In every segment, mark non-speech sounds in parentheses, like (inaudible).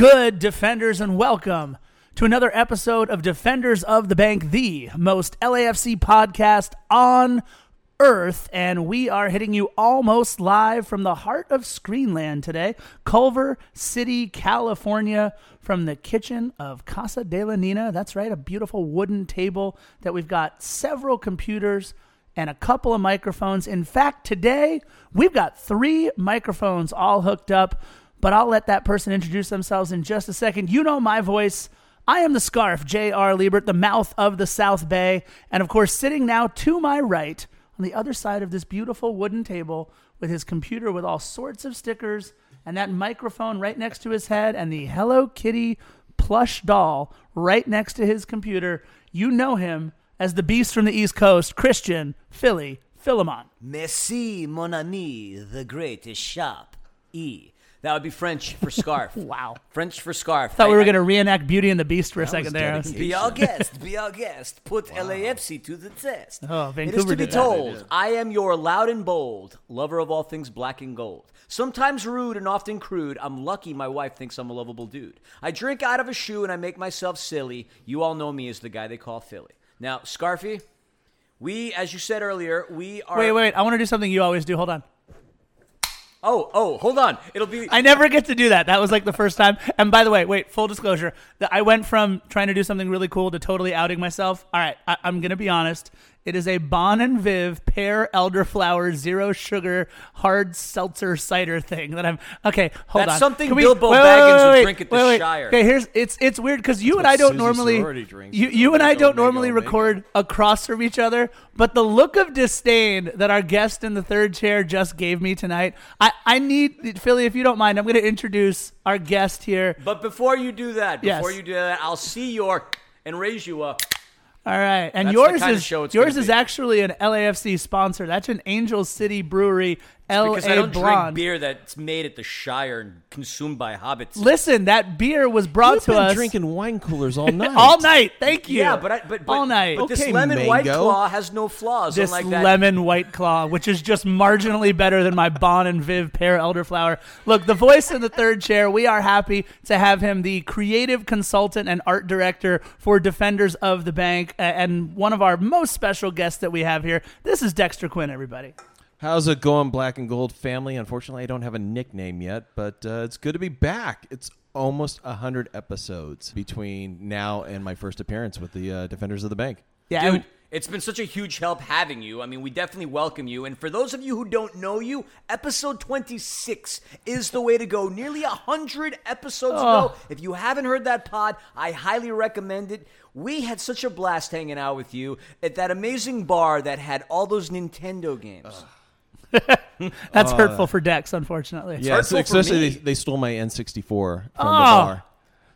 good, defenders, and welcome to another episode of Defenders of the Bank, the most LAFC podcast on earth. And we are hitting you almost live from the heart of Screenland today, Culver City, California, from the kitchen of Casa de la Nina. That's right, a beautiful wooden table that we've got several computers and a couple of microphones. In fact, today we've got three microphones all hooked up, but I'll let that person introduce themselves in just a second. You know my voice. I am the scarf, J.R. Liebert, the mouth of the South Bay. And of course, sitting now to my right on the other side of this beautiful wooden table with his computer with all sorts of stickers and that microphone right next to his head and the Hello Kitty plush doll right next to his computer. You know him as the beast from the East Coast, Christian Philly Philemon. Merci, mon ami, the great is sharp. E. That would be French for (laughs) scarf. Wow. French for scarf. Thought we were going to reenact Beauty and the Beast for a second there. dedication. Be our guest, be our guest. Put LAFC to the test. Oh, Vancouver. it is Vancouver to be did that. told, I am your loud and bold, lover of all things black and gold. Sometimes rude and often crude, I'm lucky my wife thinks I'm a lovable dude. I drink out of a shoe and I make myself silly. You all know me as the guy they call Philly. Now, Scarfy, we, as you said earlier, we are. Wait, wait. I want to do something you always do. Hold on. Oh, oh, hold on. It'll be. I never get to do that. That was like the first time. And by the way, wait, full disclosure. I went from trying to do something really cool to totally outing myself. All right, I, I'm going to be honest. It is a Bon and Viv pear elderflower zero sugar hard seltzer cider thing that I'm okay. Hold That's on. something Can we- Bilbo wait, Baggins wait, would wait, drink at the. Shire. Okay, here's it's it's weird because you and I don't Susie normally drinks. you you and I don't Omega, normally Omega. record across from each other, but the look of disdain that our guest in the third chair just gave me tonight, I, I need Philly, if you don't mind, I'm going to introduce our guest here. But before you do that, Yes. before you do that, I'll see your and raise you up. All right, and That's yours is yours is actually an LAFC sponsor. That's an Angel City Brewery, L Because I A don't drink beer that's made at the Shire and consumed by hobbits. Listen, that beer was brought You've to been us drinking wine coolers all (laughs) night. all night. Thank you. yeah, but I, but, but all night. But this Okay, lemon white mango. claw has no flaws. this unlike that. lemon white claw, which is just marginally better than my Bon and Viv pear elderflower. Look, the voice in the third chair. We are happy to have him, the creative consultant and art director for Defenders of the Bank, a- and one of our most special guests that we have here. This is Dexter Quinn, everybody. How's it going, Black and Gold family? Unfortunately, I don't have a nickname yet, but uh, it's good to be back. It's almost 100 episodes between now and my first appearance with the uh, Defenders of the Bank. Yeah, Dude, it's been such a huge help having you. I mean, we definitely welcome you. And for those of you who don't know you, episode 26 is the way to go. Nearly 100 episodes ago. If you haven't heard that pod, I highly recommend it. We had such a blast hanging out with you at that amazing bar that had all those Nintendo games. (laughs) that's uh, hurtful for Dex, unfortunately. yeah, hurtful for especially me. they, they stole my N64 from the Oh. bar.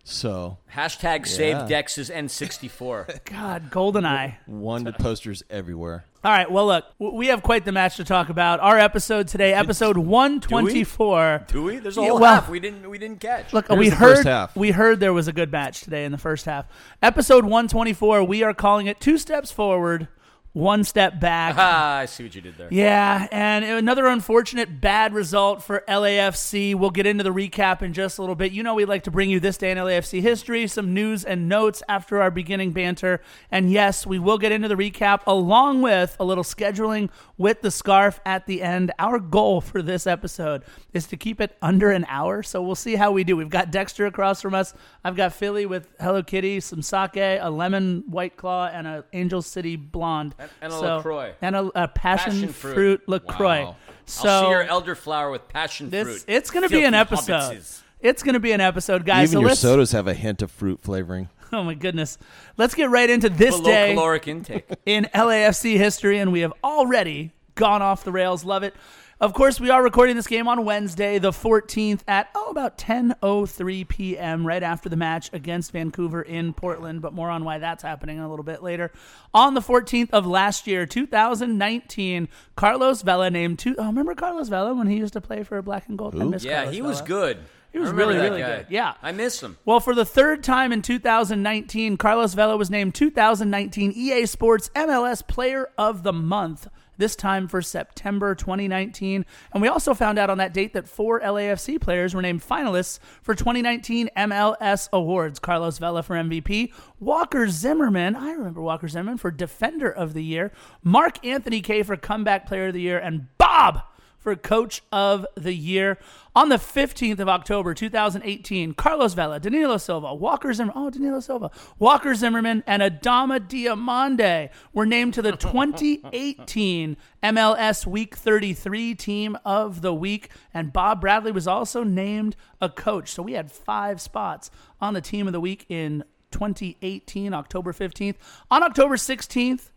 So, Hashtag save Yeah. Dex's N64. (laughs) God, GoldenEye. wanted posters everywhere. All right, well, look, we have quite the match to talk about. Our episode today, episode 124. Do we? There's a Yeah, whole well- half we didn't we didn't catch. Look, Here's we heard first half. we heard there was a good match today in the first half. Episode 124, we are calling it two steps forward, one step back. ah, I see what you did there. Yeah, and another unfortunate bad result for LAFC. We'll get into the recap in just a little bit. You know, we'd like to bring you this day in LAFC history, some news and notes after our beginning banter. And yes, we will get into the recap along with a little scheduling with the scarf at the end. Our goal for this episode is to keep it under an hour. So we'll see how we do. We've got Dexter across from us. I've got Philly with Hello Kitty, some sake, a lemon white claw, and an Angel City blonde. And- and a So- LaCroix. And a, a passion, Passion fruit, fruit. LaCroix. Wow. So I'll see your elderflower with passion this fruit. it's going to be an episode. hobbitses. It's going to be an episode, guys. Even so your sodas have a hint of fruit flavoring. (laughs) Oh my goodness. Let's get right into this Below day caloric intake. in LAFC history, and we have already gone off the rails. Love it. Of course, we are recording this game on Wednesday, the 14th, at oh about 10:03 p.m. right after the match against Vancouver in Portland. But more on why that's happening a little bit later. On the 14th of last year, 2019, Carlos Vela named two. Oh, remember Carlos Vela when he used to play for Black and Gold? I Who? miss Yeah, Carlos he was good. He was really, really guy. good. Yeah. I miss him. Well, for the third time in 2019, Carlos Vela was named 2019 EA Sports MLS Player of the Month, this time for September 2019. And we also found out on that date that four LAFC players were named finalists for 2019 MLS Awards. Carlos Vela for MVP, Walker Zimmerman, I remember Walker Zimmerman for Defender of the Year, Mark Anthony Kaye for Comeback Player of the Year, and Bob for Coach of the Year. On the 15th of October, 2018, Carlos Vela, Danilo Silva, Walker Zimmerman, oh, Danilo Silva, Walker Zimmerman, and Adama Diomande were named to the (laughs) 2018 MLS Week 33 Team of the Week. And Bob Bradley was also named a coach. So we had five spots on the Team of the Week in 2018, October 15th. On October 16th,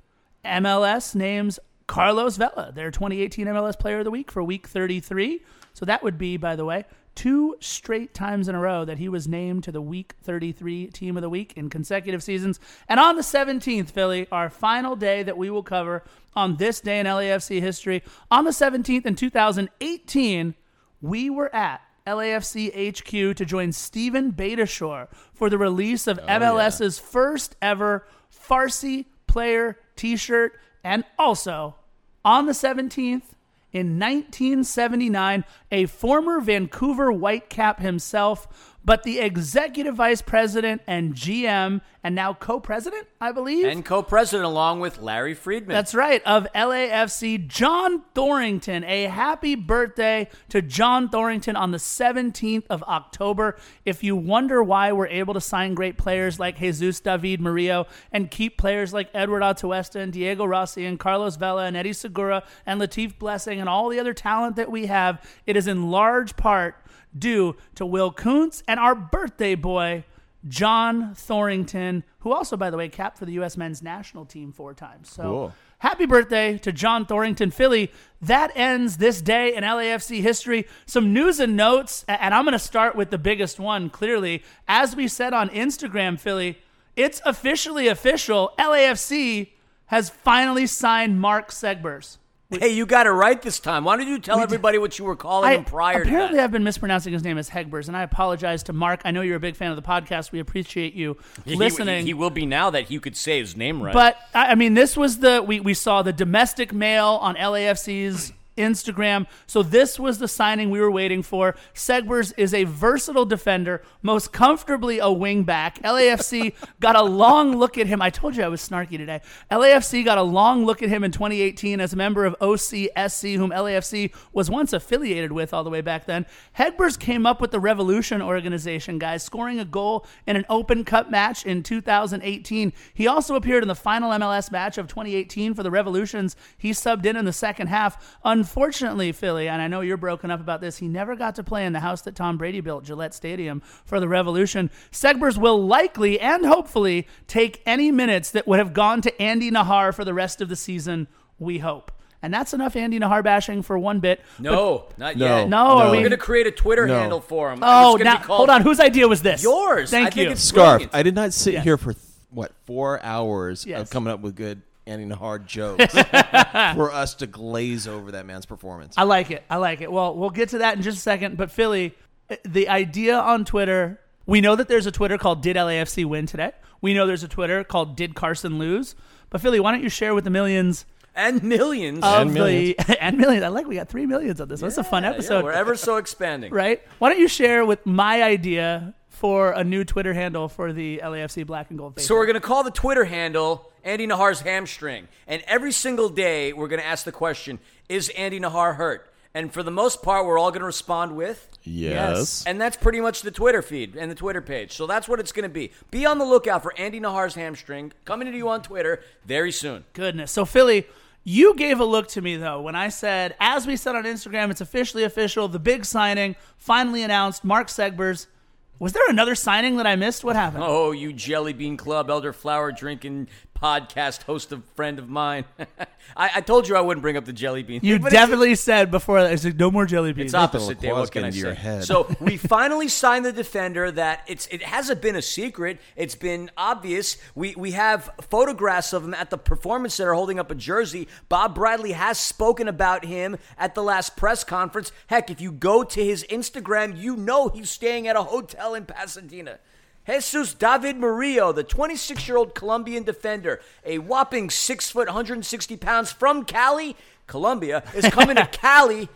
MLS names Carlos Vela, their 2018 MLS Player of the Week for Week 33. So that would be, by the way, two straight times in a row that he was named to the Week 33 Team of the Week in consecutive seasons. And on the 17th, Philly, our final day that we will cover on this day in LAFC history, on the 17th in 2018, we were at LAFC HQ to join Steven Beitashour for the release of oh, MLS's first ever Farsi player t-shirt and also on the 17th in 1979 a former Vancouver Whitecap himself but the executive vice president and GM and now co-president I believe And co-president along with Larry Freedman. that's right, of LAFC, John Thorrington. A happy birthday to John Thorrington on the 17th of October. If you wonder why we're able to sign great players like Jesus David Murillo and keep players like Edward Atuesta and Diego Rossi and Carlos Vela and Eddie Segura and Latif Blessing and all the other talent that we have, it is in large part due to Will Kuntz and our birthday boy, John Thorrington, who also, by the way, capped for the U.S. men's national team four times. So Cool. happy birthday to John Thorrington, Philly. That ends this day in LAFC history. Some news and notes, and I'm going to start with the biggest one, clearly. As we said on Instagram, Philly, it's officially official. LAFC has finally signed Mark Segbers. Hey, you got it right this time. Why don't you tell everybody what you were calling him prior apparently to that? I've been mispronouncing his name as Hegbers, and I apologize to Mark. I know you're a big fan of the podcast. We appreciate you He- listening. He, he will be now that he could say his name right. But I I mean, this was the we, we saw the domestic mail on LAFC's Instagram. So this was the signing we were waiting for. Segbers is a versatile defender, most comfortably a wing back. LAFC (laughs) got a long look at him. I told you I was snarky today. LAFC got a long look at him in 2018 as a member of OCSC, whom LAFC was once affiliated with all the way back then. Hegbers came up with the Revolution organization, guys, scoring a goal in an Open Cup match in 2018. He also appeared in the final MLS match of 2018 for the Revolutions. He subbed in in the second half. Unfortunately, Philly, and I know you're broken up about this, he never got to play in the house that Tom Brady built, Gillette Stadium, for the Revolution. Segbers will likely and hopefully take any minutes that would have gone to Andy Najar for the rest of the season, we hope. And that's enough Andy Najar bashing for one bit. no, not yet. No, are No. we- We're going to create a Twitter No. handle for him. Oh, It's gonna now be called hold on. Whose idea was this? Yours. Thank I think you. it's Scarf. brilliant. I did not sit Yes. here for th- what four hours Yes. of coming up with good Andy hard jokes (laughs) for us to glaze over that man's performance. I like it. I like it. Well, we'll get to that in just a second. But Philly, the idea on Twitter, we know that there's a Twitter called Did LAFC win today? We know there's a Twitter called Did Carson lose? But Philly, why don't you share with the millions and millions. of And millions. the (laughs) and millions? I like we got three millions on this. That's a fun Yeah, yeah, episode, we're ever so expanding. (laughs) right? Why don't you share with my idea for a new Twitter handle for the LAFC Black and Gold? So we're going to call the Twitter handle Andy Najar's hamstring. And every single day, we're going to ask the question Is Andy Najar hurt? And for the most part, we're all going to respond with. yes. And that's pretty much the Twitter feed and the Twitter page. So that's what it's going to be. Be on the lookout for Andy Najar's hamstring coming to you on Twitter very soon. Goodness. So Philly, you gave a look to me though when I said, as we said on Instagram, it's officially official. The big signing finally announced. Mark Segbers. Was there another signing that I missed? What happened? Oh, you Jelly Bean Club, elderflower drinking podcast host, of friend of mine. (laughs) I, I told you I wouldn't bring up the jelly bean. You (laughs) thing, definitely said before that, it's like, no more jelly beans. It's opposite the day. What claws can get I into say? your head. So we (laughs) finally signed the defender. That it's it hasn't been a secret. It's been obvious. We we have photographs of him at the performance center holding up a jersey. Bob Bradley has spoken about him at the last press conference. Heck, if you go to his Instagram, you know he's staying at a hotel in Pasadena. Jesus David Murillo, the 26 year old Colombian defender, a whopping 6 foot, 160 pounds from Cali, Colombia, is coming to (laughs) Cali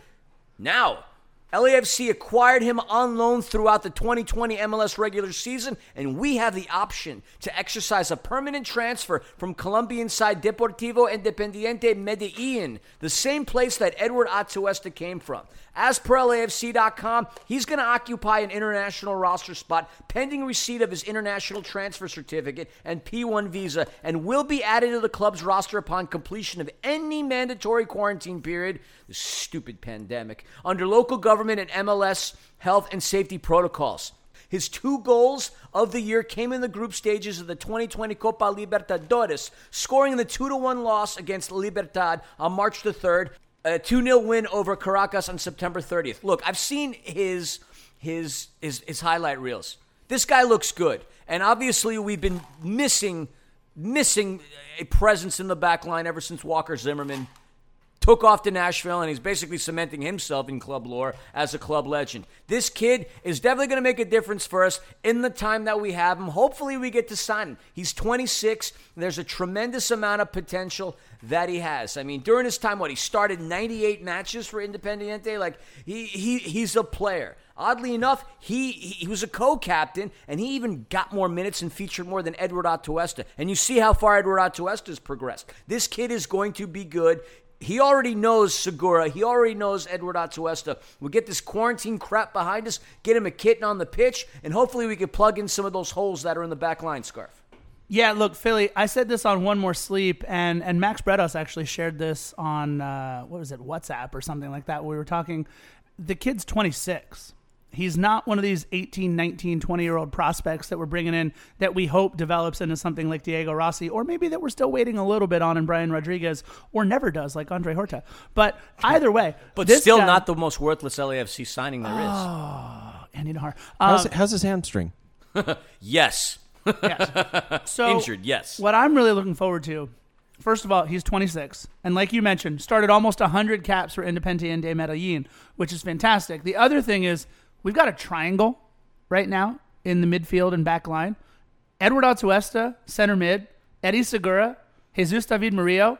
now. LAFC acquired him on loan throughout the 2020 MLS regular season, and we have the option to exercise a permanent transfer from Colombian side Deportivo Independiente Medellin, the same place that Edward Atuesta came from. As per LAFC.com, he's going to occupy an international roster spot pending receipt of his international transfer certificate and P1 visa, and will be added to the club's roster upon completion of any mandatory quarantine period, the stupid pandemic, under local government and MLS health and safety protocols. His two goals of the year came in the group stages of the 2020 Copa Libertadores, scoring in the 2 1 loss against Libertad on March the 3rd, a 2 0 win over Caracas on September 30th. Look, I've seen his, his, his, his highlight reels. This guy looks good. And obviously, we've been missing, missing a presence in the back line ever since Walker Zimmerman took off to Nashville and he's basically cementing himself in club lore as a club legend. This kid is definitely going to make a difference for us in the time that we have him. Hopefully, we get to sign him. He's 26. There's a tremendous amount of potential that he has. I mean, during his time, what he started 98 matches for Independiente. Like he he he's a player. Oddly enough, he, he was a co-captain, and he even got more minutes and featured more than Edward Atuesta. And you see how far Edward Atuesta has progressed. This kid is going to be good. He already knows Segura. He already knows Edward Atuesta. We get this quarantine crap behind us, get him a kitten on the pitch, and hopefully we can plug in some of those holes that are in the back line, Scarf. Yeah, look, Philly. I said this on One More Sleep, and and Max Bredos actually shared this on uh, what was it, WhatsApp or something like that. We were talking. The kid's 26. He's not one of these 18, 19, 20 year old prospects that we're bringing in that we hope develops into something like Diego Rossi, or maybe that we're still waiting a little bit on in Brian Rodriguez, or never does like Andre Horta. But either way, (laughs) But this still guy- not the most worthless LAFC signing there is. Andy Najar. how's, Um, how's his hamstring? (laughs) yes. (laughs) so Injured, yes. What I'm really looking forward to, first of all, he's 26, and like you mentioned, started almost 100 caps for Independiente Medellin, which is fantastic. The other thing is we've got a triangle right now in the midfield and back line. Edward Atuesta, center mid, Eddie Segura, Jesus David Murillo,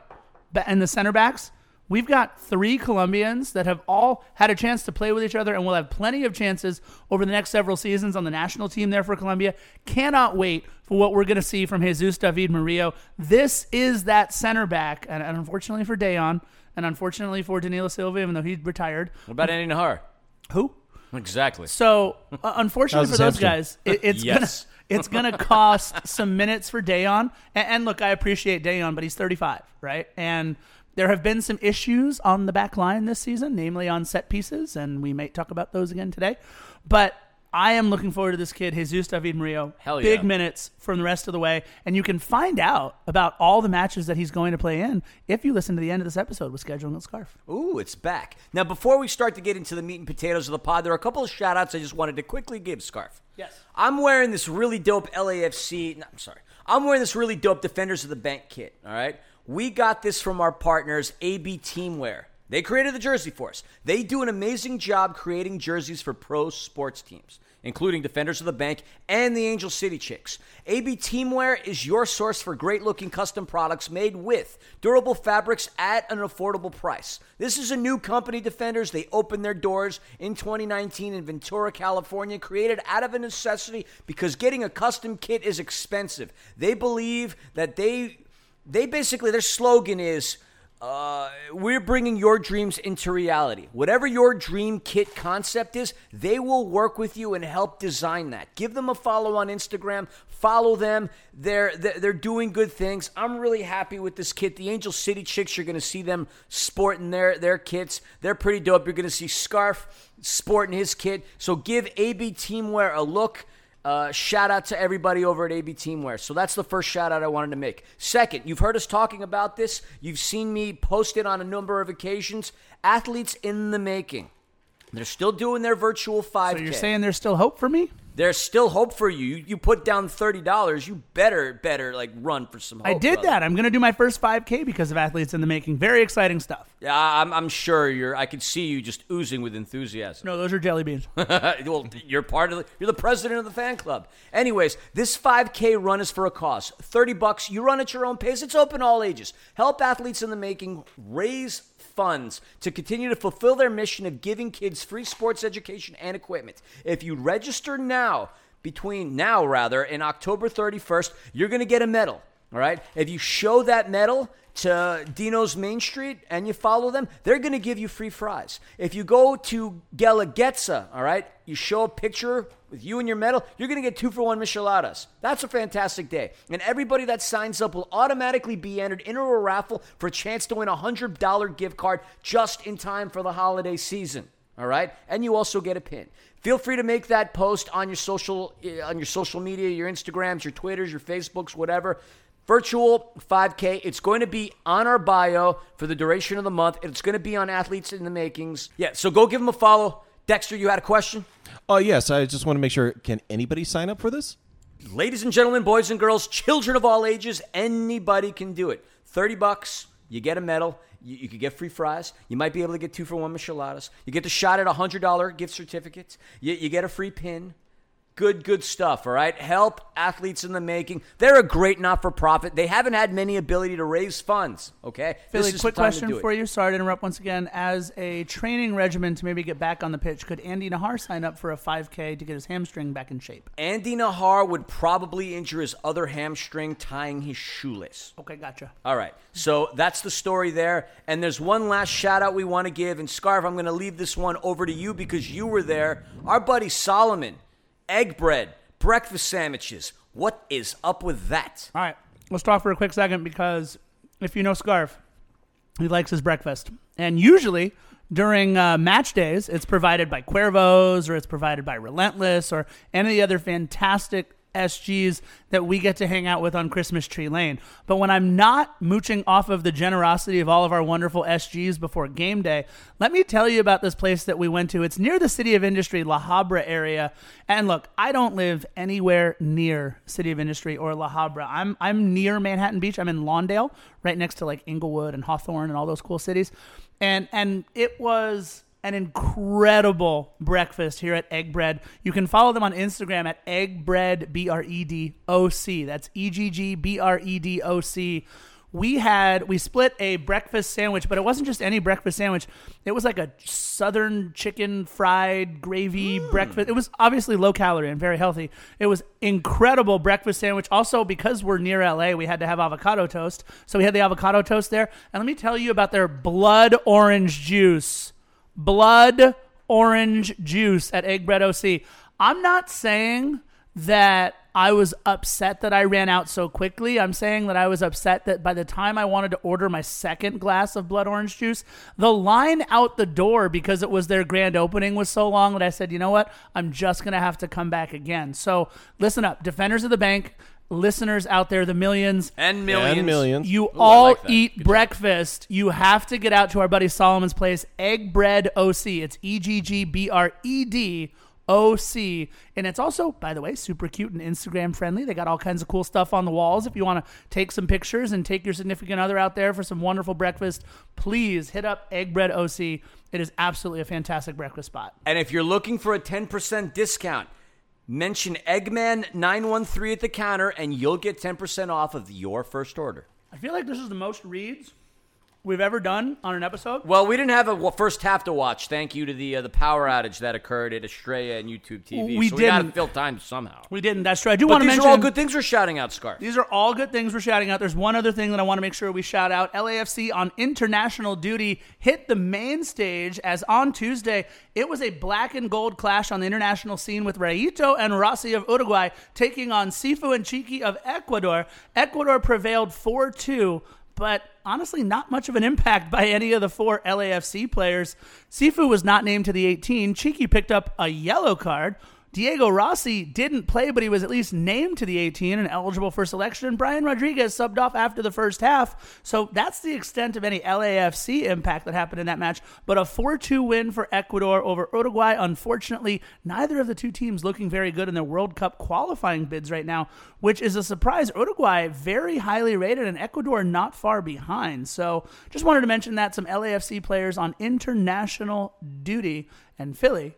and the center backs. We've got three Colombians that have all had a chance to play with each other and will have plenty of chances over the next several seasons on the national team there for Colombia. Cannot wait for what we're going to see from Jesus David Murillo. This is that center back, and, and unfortunately for Dejan, and unfortunately for Danilo Silva, even though he retired. What about Andy Najar? Who? Exactly. So uh, unfortunately for those hamstring? guys, it, it's Yes. gonna (laughs) it's gonna cost some minutes for Dejan. And, and look, I appreciate Dejan, but he's 35, right? And there have been some issues on the back line this season, namely on set pieces, and we may talk about those again today. But I am looking forward to this kid, Jesus David Murillo. Hell yeah. Big minutes from the rest of the way. And you can find out about all the matches that he's going to play in if you listen to the end of this episode with Scheduling with Scarf. Ooh, it's back. Now, before we start to get into the meat and potatoes of the pod, there are a couple of shout outs I just wanted to quickly give, Scarf. Yes. I'm wearing this really dope LAFC. No, I'm sorry. I'm wearing this really dope Defenders of the Bank kit, all right? We got this from our partners, AB Teamwear. They created the jersey for us. They do an amazing job creating jerseys for pro sports teams, including Defenders of the Bank and the Angel City Chicks. AB Teamwear is your source for great looking custom products made with durable fabrics at an affordable price. This is a new company, Defenders. They opened their doors in 2019 in Ventura, California, created out of a necessity because getting a custom kit is expensive. They believe that they they basically their slogan is uh, we're bringing your dreams into reality. Whatever your dream kit concept is, they will work with you and help design that. Give them a follow on Instagram. Follow them. They're they're doing good things. I'm really happy with this kit. The Angel City Chicks, you're going to see them sporting their their kits. They're pretty dope. You're going to see Scarf sporting his kit. So give AB Teamwear a look. Uh, shout out to everybody over at AB Teamwear. So that's the first shout out I wanted to make. Second, you've heard us talking about this. You've seen me post it on a number of occasions. Athletes in the making. They're still doing their virtual 5K. So you're saying there's still hope for me? There's still hope for you. You, you put down thirty dollars. You better better like run for some hope. I did brother. that. I'm going to do my first 5K because of athletes in the making. Very exciting stuff. Yeah, I'm, I'm sure you're. I could see you just oozing with enthusiasm. No, those are jelly beans. (laughs) well, you're part of the, you're the president of the fan club. Anyways, this 5K run is for a cause. 30 bucks. You run at your own pace. It's open all ages. Help athletes in the making raise funds to continue to fulfill their mission of giving kids free sports education and equipment. If you register now, between now rather, and October 31st, you're going to get a medal. All right. If you show that medal to Dino's Main Street and you follow them, they're going to give you free fries. If you go to Guelaguetza, all right, you show a picture with you and your medal, you're going to get two for one micheladas. That's a fantastic day. And everybody that signs up will automatically be entered into a raffle for a chance to win a $100 gift card just in time for the holiday season. All right? And you also get a pin. Feel free to make that post on your social uh, on your social media, your Instagrams, your Twitters, your Facebooks, whatever. Virtual 5K. It's going to be on our bio for the duration of the month. It's going to be on Athletes in the Makings. Yeah, so go give them a follow. Dexter, you had a question? Oh yes, I just want to make sure. Can anybody sign up for this? Ladies and gentlemen, boys and girls, children of all ages, anybody can do it. 30 bucks, you get a medal. You, you could get free fries. You might be able to get two for one micheladas. You get the shot at a $100 gift certificate. You, you get a free pin. Good, good stuff, all right? Help athletes in the making. They're a great not for profit. They haven't had many ability to raise funds, okay? Philly, This is quick the time to do question for you. Sorry to interrupt once again. As a training regimen to maybe get back on the pitch, could Andy Najar sign up for a 5K to get his hamstring back in shape? Andy Najar would probably injure his other hamstring tying his shoelace. Okay, gotcha. All right. So that's the story there. And there's one last shout out we want to give. And Scarf, I'm going to leave this one over to you because you were there. Our buddy Solomon, egg bread, breakfast sandwiches. What is up with that? All right, let's talk for a quick second because if you know Scarf, he likes his breakfast. And usually during uh, match days, it's provided by Cuervos or it's provided by Relentless or any of the other fantastic SGs that we get to hang out with on Christmas Tree Lane. But when I'm not mooching off of the generosity of all of our wonderful SGs before game day, let me tell you about this place that we went to. It's near the City of Industry, La Habra area. And look, I don't live anywhere near City of Industry or La Habra. I'm I'm near Manhattan Beach. I'm in Lawndale, right next to like Inglewood and Hawthorne and all those cool cities. And and it was an incredible breakfast here at Egg Bread. You can follow them on Instagram at Egg Bread B R E D O C. That's E G G B R E D O C. We had we split a breakfast sandwich, but it wasn't just any breakfast sandwich. It was like a southern chicken fried gravy mm. breakfast. It was obviously low calorie and very healthy. It was incredible breakfast sandwich. Also, because we're near LA, we had to have avocado toast. So we had the avocado toast there. And let me tell you about their blood orange juice blood orange juice at Egg Bread OC. I'm not saying that I was upset that I ran out so quickly. I'm saying that I was upset that by the time I wanted to order my second glass of blood orange juice, the line out the door because it was their grand opening was so long that I said, you know what? I'm just going to have to come back again. So listen up, Defenders of the Bank. Listeners out there, the millions, And millions. And millions. you Ooh, all like eat Good job. breakfast. You have to get out to our buddy Solomon's place, Egg Bread OC. It's E G G B R E D O C. And it's also, by the way, super cute and Instagram friendly. They got all kinds of cool stuff on the walls. If you want to take some pictures and take your significant other out there for some wonderful breakfast, please hit up Egg Bread OC. It is absolutely a fantastic breakfast spot. And if you're looking for a 10% discount, mention Eggman913 at the counter and you'll get 10% off of your first order. I feel like this is the most reads we've ever done on an episode. Well, we didn't have a first half to watch. Thank you to the uh, the power outage that occurred at Estrella and YouTube TV. We so we got to didn't. fill time somehow. We didn't. That's true. I do want to mention. these are all good things we're shouting out, Scar. These are all good things we're shouting out. There's one other thing that I want to make sure we shout out. LAFC on international duty hit the main stage as on Tuesday it was a black and gold clash on the international scene with Rayito and Rossi of Uruguay taking on Cifu and Chiqui of Ecuador. Ecuador prevailed 4-2 but honestly, not much of an impact by any of the four LAFC players. Cifu was not named to the 18. Cheeky picked up a yellow card. Diego Rossi didn't play, but he was at least named to the 18 and eligible for selection. And Brian Rodriguez subbed off after the first half. So that's the extent of any LAFC impact that happened in that match. But a 4 2 win for Ecuador over Uruguay. Unfortunately, neither of the two teams looking very good in their World Cup qualifying bids right now, which is a surprise. Uruguay very highly rated and Ecuador not far behind. So just wanted to mention that some LAFC players on international duty and Philly.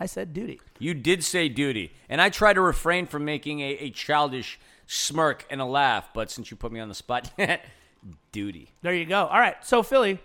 I said duty. You did say duty, and I try to refrain from making a, a childish smirk and a laugh, but since you put me on the spot, (laughs) duty. There you go. All right. So, Philly,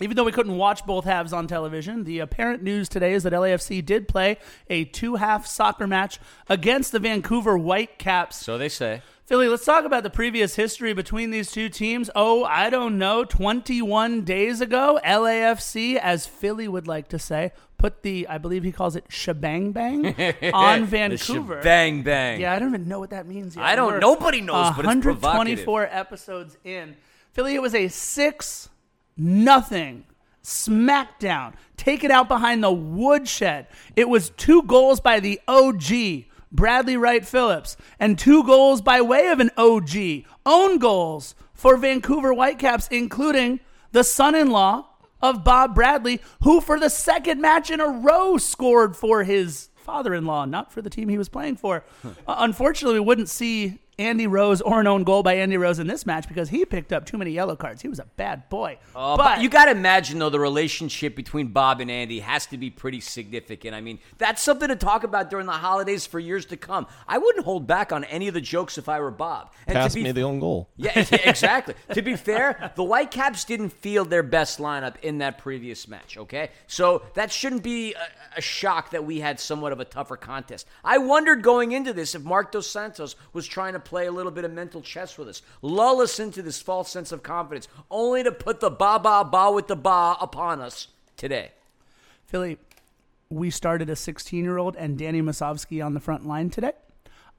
even though we couldn't watch both halves on television, the apparent news today is that LAFC did play a two half soccer match against the Vancouver Whitecaps. So they say. Philly, let's talk about the previous history between these two teams. Oh, I don't know, 21 days ago, LAFC, as Philly would like to say, put the, I believe he calls it shebang bang, (laughs) on Vancouver. Bang bang. Yeah, I don't even know what that means yet. I don't- We're nobody knows, but it's 124 episodes in. Philly, it was a 6 nothing smackdown. Take it out behind the woodshed. It was two goals by the OG, Bradley Wright Phillips, and two goals by way of an OG. Own goals for Vancouver Whitecaps, including the son in law of Bob Bradley, who for the second match in a row scored for his father in law, not for the team he was playing for. Uh, unfortunately, we wouldn't see Andy Rose or an own goal by Andy Rose in this match because he picked up too many yellow cards. He was a bad boy. Uh, but you got to imagine, though, the relationship between Bob and Andy has to be pretty significant. I mean, that's something to talk about during the holidays for years to come. I wouldn't hold back on any of the jokes if I were Bob. And Pass to be me the own goal. (laughs) Yeah, (laughs) exactly. to be fair, the Whitecaps didn't field their best lineup in that previous match, okay? So that shouldn't be a, a shock that we had somewhat of a tougher contest. I wondered going into this if Marc Dos Santos was trying to play a little bit of mental chess with us, lull us into this false sense of confidence, only to put the ba ba ba with the ba upon us today. Philly, we started a 16 year old and Danny Musovski on the front line today.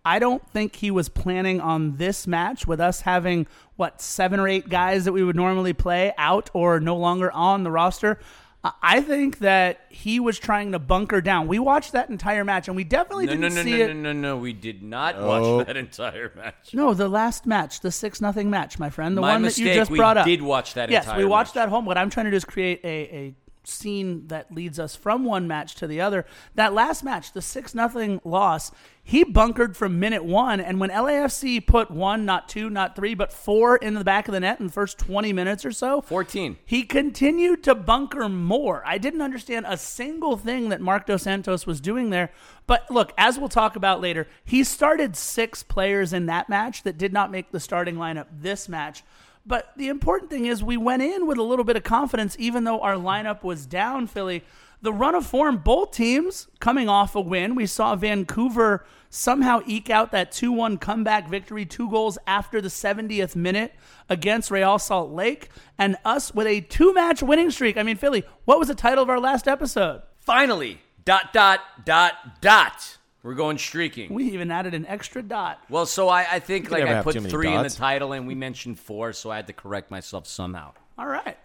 I don't think he was planning on this match with us having, what, seven or eight guys that we would normally play out or no longer on the roster. I- I think that he was trying to bunker down. We watched that entire match and we definitely No, didn't no, no, see no, it. no, no, no. We did not Oh. watch that entire match. No, the last match, the six nothing match, my friend, the My one that you just brought up. We did watch that Yes, entire we watched match. that home. What I'm trying to do is create a, a scene that leads us from one match to the other. That last match, the six nothing loss, he bunkered from minute one, and when LAFC put one, not two, not three, but four in the back of the net in the first 20 minutes or so, 14. he continued to bunker more. I didn't understand a single thing that Marc Dos Santos was doing there. But look, as we'll talk about later, he started six players in that match that did not make the starting lineup this match. But the important thing is we went in with a little bit of confidence, even though our lineup was down, Philly. The run of form, both teams coming off a win. We saw Vancouver somehow eke out that 2 1 comeback victory, two goals after the 70th minute against Real Salt Lake, and us with a two match winning streak. I mean, Philly, what was the title of our last episode? Finally, dot, dot, dot, dot. We're going streaking. We even added an extra dot. Well, so I, I think like never I have put too many three in the dots. title and we mentioned four, so I had to correct myself somehow. All right.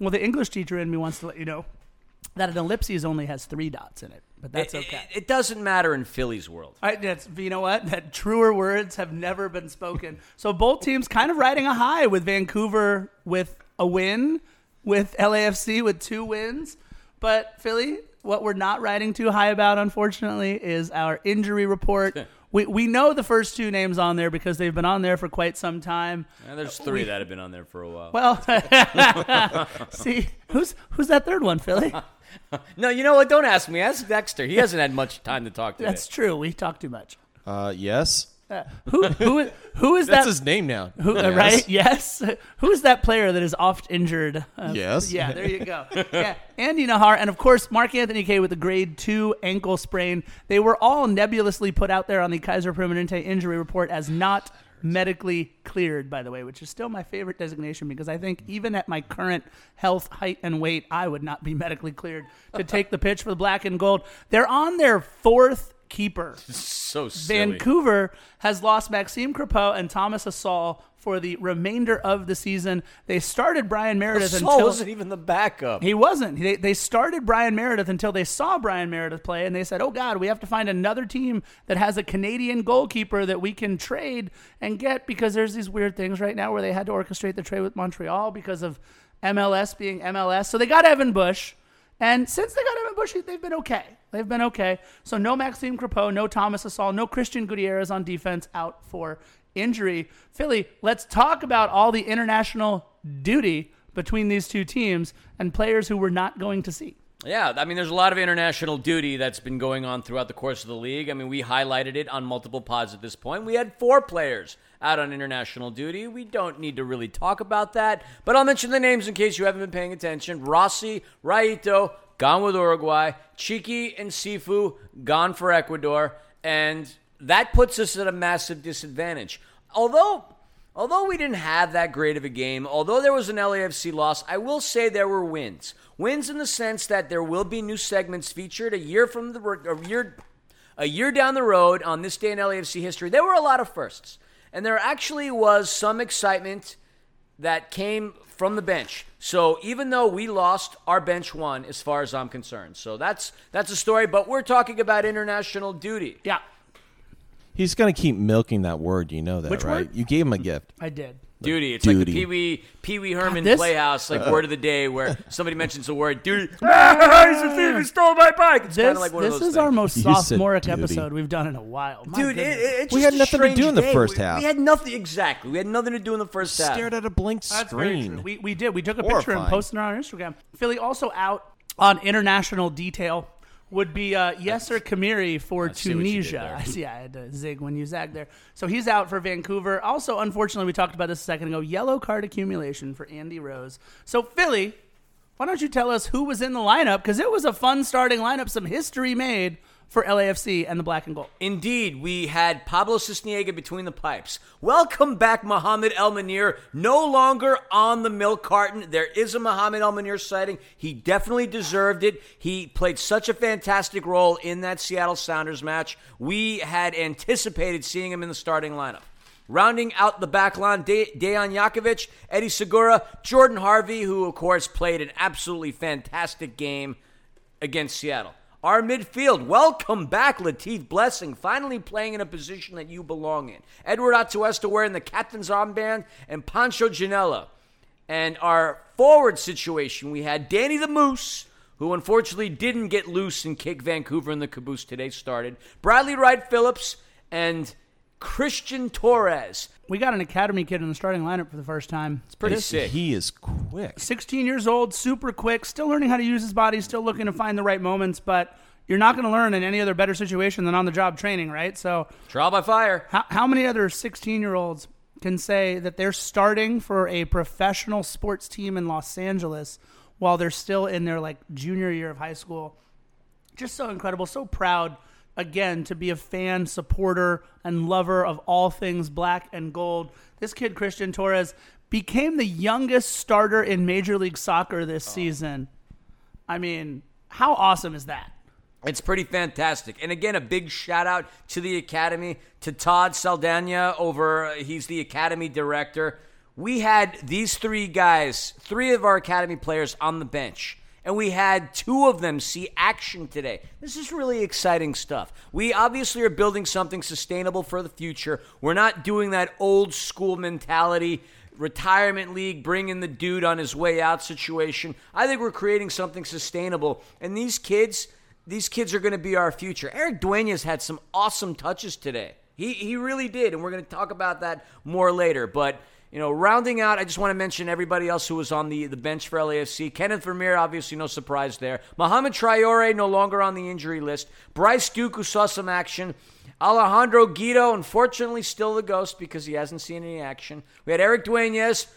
Well, the English teacher in me wants to let you know that an ellipses only has three dots in it, but that's It- okay. It, it doesn't matter in Philly's world. All right, that's you know what? That truer words have never been spoken. So both teams kind of riding a high with Vancouver with a win, with LAFC with two wins. But Philly, what we're not riding too high about, unfortunately, is our injury report. we we know the first two names on there because they've been on there for quite some time. And there's three that have been on there for a while. Well, (laughs) (laughs) see who's who's that third one, Philly? (laughs) no, you know what? Don't ask me. Ask Dexter. He hasn't had much time to talk to That's true. We talk too much. Uh, yes. Uh, who who who is That's that? his name now. Who, uh, Yes. Right? Yes. Who is that player that is oft injured? Uh, Yes. Yeah, there you go. Yeah, Andy Najar, and of course Mark Anthony Kaye with a grade two ankle sprain. They were all nebulously put out there on the Kaiser Permanente injury report as not medically cleared. By the way, which is still my favorite designation because I think even at my current health, height, and weight, I would not be medically cleared to take the pitch for the black and gold. They're on their fourth keeper. (laughs) So silly. Vancouver has lost Maxime Crepeau and Thomas Hasal for the remainder of the season. They started Bryan Meredith Saul until wasn't even the backup. he wasn't. They, they started Bryan Meredith until they saw Bryan Meredith play, and they said, "Oh God, we have to find another team that has a Canadian goalkeeper that we can trade and get." Because there's these weird things right now where they had to orchestrate the trade with Montreal because of MLS being MLS. So they got Evan Bush, and since they got Evan Bush, they've been okay. They've been okay. So no Maxime Crepeau, no Thomas Hasal, no Christian Gutierrez on defense out for injury. Philly, let's talk about all the international duty between these two teams and players who we're not going to see. Yeah, I mean, there's a lot of international duty that's been going on throughout the course of the league. I mean, we highlighted it on multiple pods at this point. We had four players out on international duty. We don't need to really talk about that, but I'll mention the names in case you haven't been paying attention. Rossi, Rayito, gone with Uruguay. Chiki and Cifu, gone for Ecuador. And that puts us at a massive disadvantage. Although Although we didn't have that great of a game, although there was an LAFC loss, I will say there were wins. Wins in the sense that there will be new segments featured a year from the a year a year down the road on this day in LAFC history. There were a lot of firsts, and there actually was some excitement that came from the bench. So even though we lost, our bench won, as far as I'm concerned. So that's that's a story. But we're talking about international duty. Yeah, He's going to keep milking that word. You know that, Which right? word? You gave him a gift. I did. Duty. It's like the Pee Wee Pee Wee Herman this- Playhouse, like word of the day, where somebody mentions the word duty. (laughs) Ah, he's a thief. He stole my bike. It's kind This, of like one of this those is our most You said sophomoric duty. episode we've done in a while. My Dude, it, goodness. it- it's We just had a nothing to do in the day. first We- half. We had nothing exactly. We had nothing to do in the first half. Stared at a blank That's very screen. We, we did. We took a picture and Horrifying. posted it on our Instagram. Philly also out on international detail would be uh, Yasser Kamiri for see what you did Tunisia. there. I (laughs) see. I had to zig when you zagged there. So he's out for Vancouver. Also, unfortunately, we talked about this a second ago. Yellow card accumulation for Andy Rose. So Philly, why don't you tell us who was in the lineup? Because it was a fun starting lineup. Some history made for LAFC and the black and gold. Indeed, we had Pablo Sisniega between the pipes. Welcome back, Mohamed El Munir. No longer on the milk carton. There is a Mohamed El Munir sighting. He definitely deserved it. He played such a fantastic role in that Seattle Sounders match. We had anticipated seeing him in the starting lineup. Rounding out the back line, De- Dejan Jakovic, Eddie Segura, Jordan Harvey, who, of course, played an absolutely fantastic game against Seattle. Our midfield, welcome back, Latif Blessing, finally playing in a position that you belong in. Edward Atuesta wearing the captain's armband, and Pancho Ginella. And our forward situation, we had Danny the Moose, who unfortunately didn't get loose and kick Vancouver in the caboose today, started. Bradley Wright Phillips, and Christian Torres. We got an academy kid in the starting lineup for the first time. It's Pretty This- sick. He is quick. 16 years old, super quick, still learning how to use his body, still looking to find the right moments, but you're not going to learn in any other better situation than on the job training, right? So, Trial by fire. how, how many other 16 year olds can say that they're starting for a professional sports team in Los Angeles while they're still in their like junior year of high school? Just so incredible, so proud again to be a fan, supporter, and lover of all things black and gold. This kid, Christian Torres, became the youngest starter in Major League Soccer this oh. season. I mean, how awesome is that? It's pretty fantastic. And again, a big shout out to the Academy, to Todd Saldana over, uh, he's the Academy director. We had these three guys, three of our Academy players on the bench, and we had two of them see action today. This is really exciting stuff. We obviously are building something sustainable for the future. We're not doing that old school mentality retirement league, bringing the dude on his way out situation. I think we're creating something sustainable. And these kids, these kids are going to be our future. Eric Duenas had some awesome touches today. He he really did, and we're going to talk about that more later. But you know, rounding out, I just want to mention everybody else who was on the, the bench for LAFC. Kenneth Vermeer, obviously no surprise there. Mohamed Traore, no longer on the injury list. Bryce Duke, who saw some action. Alejandro Guido, unfortunately, still the ghost because he hasn't seen any action. We had Eric Duenas,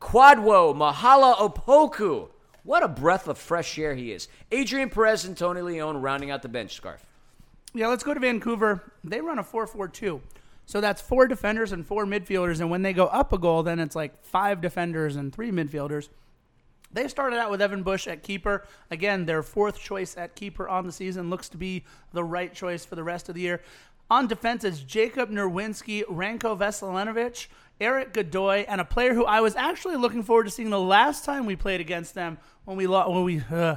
Kwadwo, Mahala Opoku. What a breath of fresh air he is. Adrian Perez and Tony Leone rounding out the bench scarf. Yeah, let's go to Vancouver. They run a 4 4 2. So that's four defenders and four midfielders. And when they go up a goal, then it's like five defenders and three midfielders. They started out with Evan Bush at keeper. Again, their fourth choice at keeper on the season looks to be the right choice for the rest of the year. On defense is Jacob Nerwinski, Ranko Veselinovic, Eric Godoy, and a player who I was actually looking forward to seeing the last time we played against them when we lost. when we uh,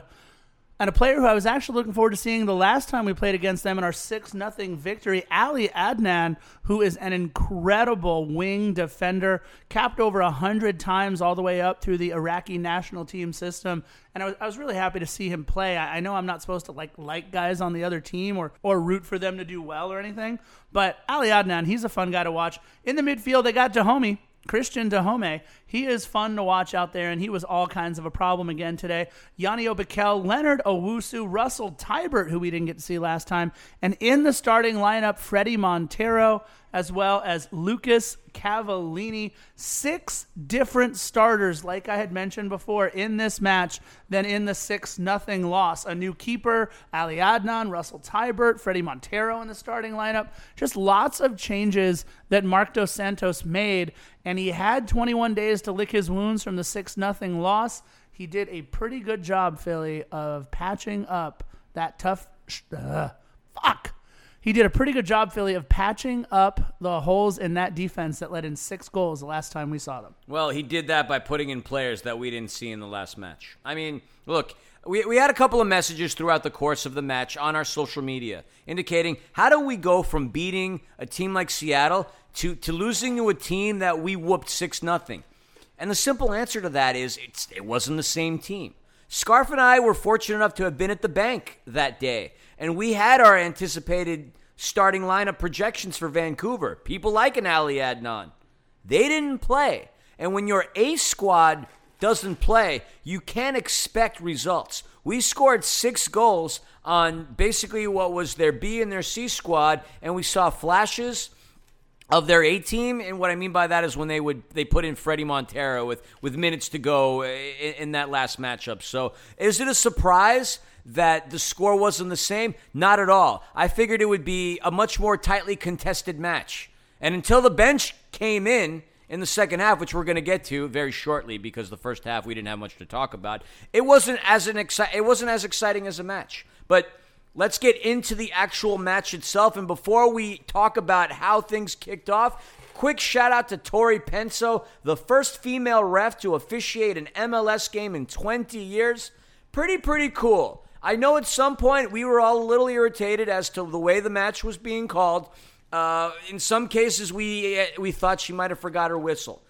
and a player who I was actually looking forward to seeing the last time we played against them in our 6 nothing victory, Ali Adnan, who is an incredible wing defender, capped over 100 times all the way up through the Iraqi national team system. And I was, I was really happy to see him play. I, I know I'm not supposed to like like guys on the other team or, or root for them to do well or anything, but Ali Adnan, he's a fun guy to watch. In the midfield, they got Dajome. Christian Dajome, he is fun to watch out there, and he was all kinds of a problem again today. Janio Bikel, Leonard Owusu, Russell Teibert, who we didn't get to see last time, and in the starting lineup, Fredy Montero, as well as Lucas Cavallini. Six different starters, like I had mentioned before, in this match than in the 6 nothing loss. A new keeper, Ali Adnan, Russell Teibert, Fredy Montero in the starting lineup. Just lots of changes that Marc Dos Santos made, and he had 21 days to lick his wounds from the 6 nothing loss. He did a pretty good job, Philly, of patching up that tough. Uh, fuck he did a pretty good job, Philly, of patching up the holes in that defense that led in six goals the last time we saw them. Well, he did that by putting in players that we didn't see in the last match. I mean, look, we, we had a couple of messages throughout the course of the match on our social media indicating how do we go from beating a team like Seattle to, to losing to a team that we whooped 6 nothing. And the simple answer to that is it wasn't the same team. Scarf and I were fortunate enough to have been at the bank that day, and we had our anticipated starting lineup projections for Vancouver. People like an Ali Adnan. They didn't play. And when your A squad doesn't play, you can't expect results. We scored six goals on basically what was their B and their C squad, and we saw flashes of their A team. And what I mean by that is when they would they put in Fredy Montero with with minutes to go eh, in, in that last matchup. So is it a surprise? that the score wasn't the same? Not at all. I figured it would be a much more tightly contested match. And until the bench came in in the second half, which we're going to get to very shortly because the first half we didn't have much to talk about, it wasn't as an exci- it wasn't as exciting as a match. But let's get into the actual match itself and before we talk about how things kicked off, Quick shout out to Tori Penso, the first female ref to officiate an MLS game in 20 years. Pretty, pretty cool. I know at some point we were all a little irritated as to the way the match was being called. Uh, in some cases, we we thought she might have forgot her whistle.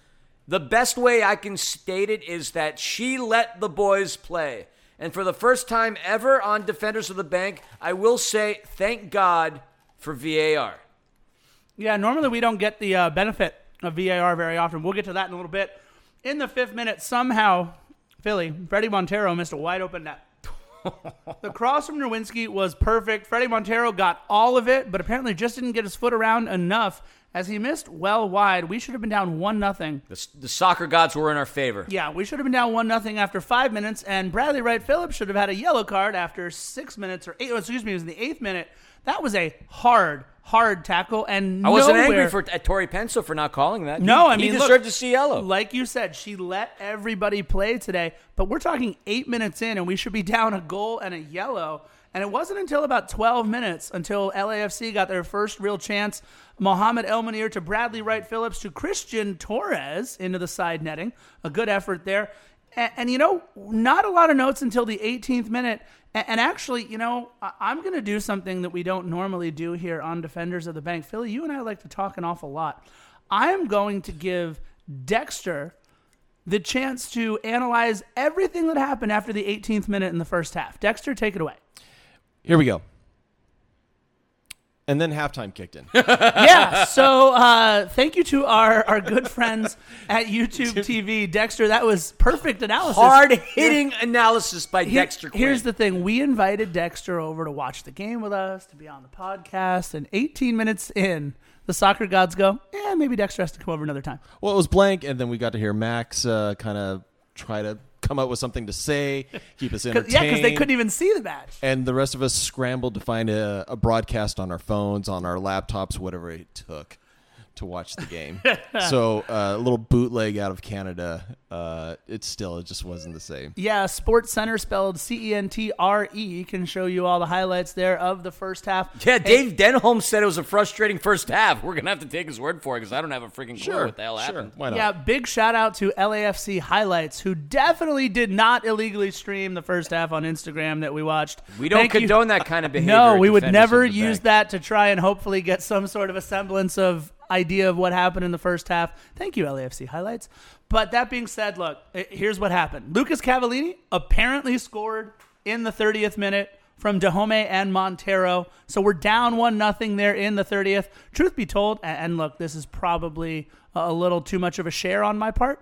The best way I can state it is that she let the boys play. And for the first time ever on Defenders of the Bank, I will say thank God for VAR. Yeah, normally we don't get the uh, benefit of VAR very often. We'll get to that in a little bit. In the fifth minute, somehow, Philly, Fredy Montero missed a wide open net (laughs) the cross from Nerwinski was perfect. Fredy Montero got all of it, but apparently just didn't get his foot around enough as he missed well wide. We should have been down one nothing. The, the soccer gods were in our favor. Yeah, we should have been down one nothing after five minutes, and Bradley Wright Phillips should have had a yellow card after six minutes or eight. Oh, excuse me, it was in the eighth minute. That was a hard, hard tackle, and I wasn't nowhere, angry for at Tori Penso for not calling that. No, he, I mean, he look, deserved to see yellow. Like you said, she let everybody play today, but we're talking eight minutes in, and we should be down a goal and a yellow. And it wasn't until about 12 minutes until LAFC got their first real chance. Mohamed Elmunir to Bradley Wright Phillips to Christian Torres into the side netting. A good effort there. And, and, you know, not a lot of notes until the 18th minute. And, and actually, you know, I'm going to do something that we don't normally do here on Defenders of the Bank. Philly, you and I like to talk an awful lot. I am going to give Dexter the chance to analyze everything that happened after the 18th minute in the first half. Dexter, take it away. Here we go. And then halftime kicked in. (laughs) yeah. So uh, thank you to our, our good friends (laughs) at YouTube TV. Dexter, that was perfect analysis. Hard hitting analysis by Here- Dexter Quinn. Here's the thing. We invited Dexter over to watch the game with us, to be on the podcast, and 18 minutes in, the soccer gods go, yeah, maybe Dexter has to come over another time. well, it was blank, and then we got to hear Max uh, kind of try to come up with something to say, keep us (laughs) entertained. yeah, because they couldn't even see the match. and the rest of us scrambled to find a, a broadcast on our phones, on our laptops, whatever it took to watch the game. (laughs) so uh, a little bootleg out of Canada. Uh, it still it just wasn't the same. Yeah, Sports Center spelled C E N T R E can show you all the highlights there of the first half. Yeah, Dave Denholm said it was a frustrating first half. We're gonna have to take his word for it because I don't have a freaking clue what the hell happened. Why not? Yeah, big shout out to LAFC Highlights, who definitely did not illegally stream the first half on Instagram that we watched. We don't Thank you. condone that kind of behavior. No, we would never use Bank. that to try and hopefully get some sort of a semblance of idea of what happened in the first half. Thank you, LAFC highlights. But that being said, look, eh, here's what happened. Lucas Cavallini apparently scored in the 30th minute from Dajome and Montero. So we're down one nothing there in the 30th. Truth be told, and look, this is probably a little too much of a share on my part.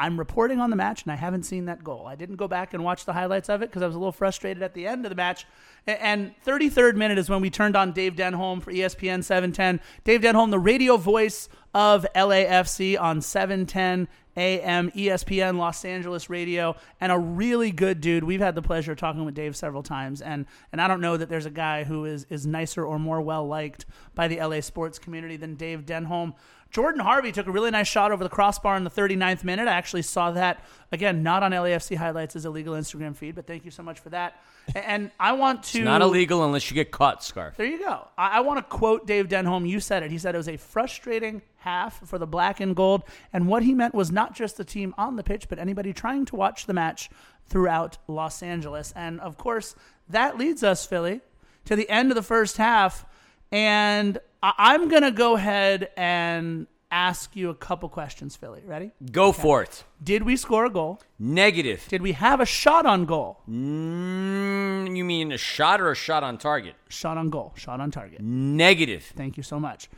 I'm reporting on the match and I haven't seen that goal. I didn't go back and watch the highlights of it because I was a little frustrated at the end of the match. And 33rd minute is when we turned on Dave Denholm for ESPN 710. Dave Denholm, the radio voice of LAFC on 710 AM ESPN Los Angeles radio, and a really good dude. We've had the pleasure of talking with Dave several times, and and I don't know that there's a guy who is is nicer or more well liked by the LA sports community than Dave Denholm. Jordan Harvey took a really nice shot over the crossbar in the 39th minute. I actually saw that again, not on LAFC highlights as a legal Instagram feed, but thank you so much for that. And I want to It's not illegal unless you get caught, Scarf. there you go. I, I want to quote Dave Denholm. You said it. He said it was a frustrating half for the black and gold. And what he meant was not just the team on the pitch, but anybody trying to watch the match throughout Los Angeles. And of course, that leads us, Philly, to the end of the first half. And I- I'm going to go ahead and ask you a couple questions, Philly. Ready? Go for it. Did we score a goal? Negative. Did we have a shot on goal? Mm, you mean a shot or a shot on target? Shot on goal. Shot on target. Negative. Thank you so much.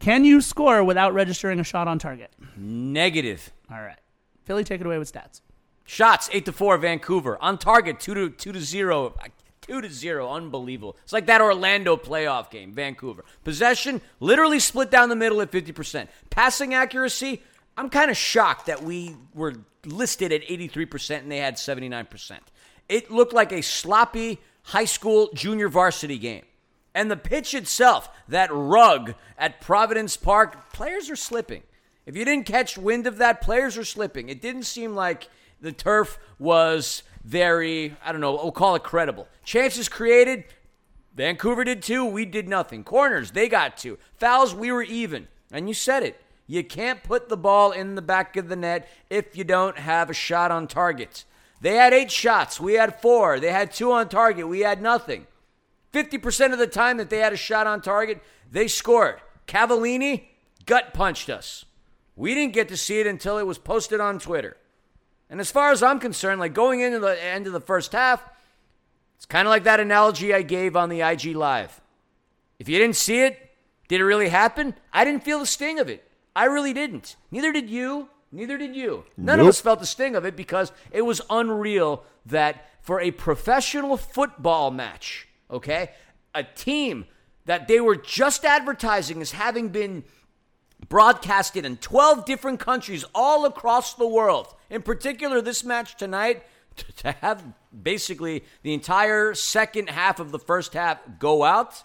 Can you score without registering a shot on target? Negative. All right. Philly, take it away with stats. Shots eight to four, Vancouver on target two to two to zero, two to zero, unbelievable. It's like that Orlando playoff game, Vancouver. Possession literally split down the middle at fifty percent. Passing accuracy, I'm kind of shocked that we were listed at eighty three percent and they had seventy nine percent. It looked like a sloppy high school junior varsity game. And the pitch itself, that rug at Providence Park, players are slipping. If you didn't catch wind of that, players are slipping. It didn't seem like the turf was very, I don't know, we'll call it credible. Chances created, Vancouver did two, we did nothing. Corners, they got two. Fouls, we were even. And you said it. You can't put the ball in the back of the net if you don't have a shot on target. They had eight shots, we had four. They had two on target, we had nothing. 50% of the time that they had a shot on target, they scored. Cavallini gut punched us. We didn't get to see it until it was posted on Twitter. And as far as I'm concerned, like going into the end of the first half, it's kind of like that analogy I gave on the IG Live. If you didn't see it, did it really happen? I didn't feel the sting of it. I really didn't. Neither did you. Neither did you. None of us felt the sting of it because it was unreal that for a professional football match, okay, a team that they were just advertising as having been broadcasted in 12 different countries all across the world. In particular, this match tonight, (laughs) to have basically the entire second half of the first half go out.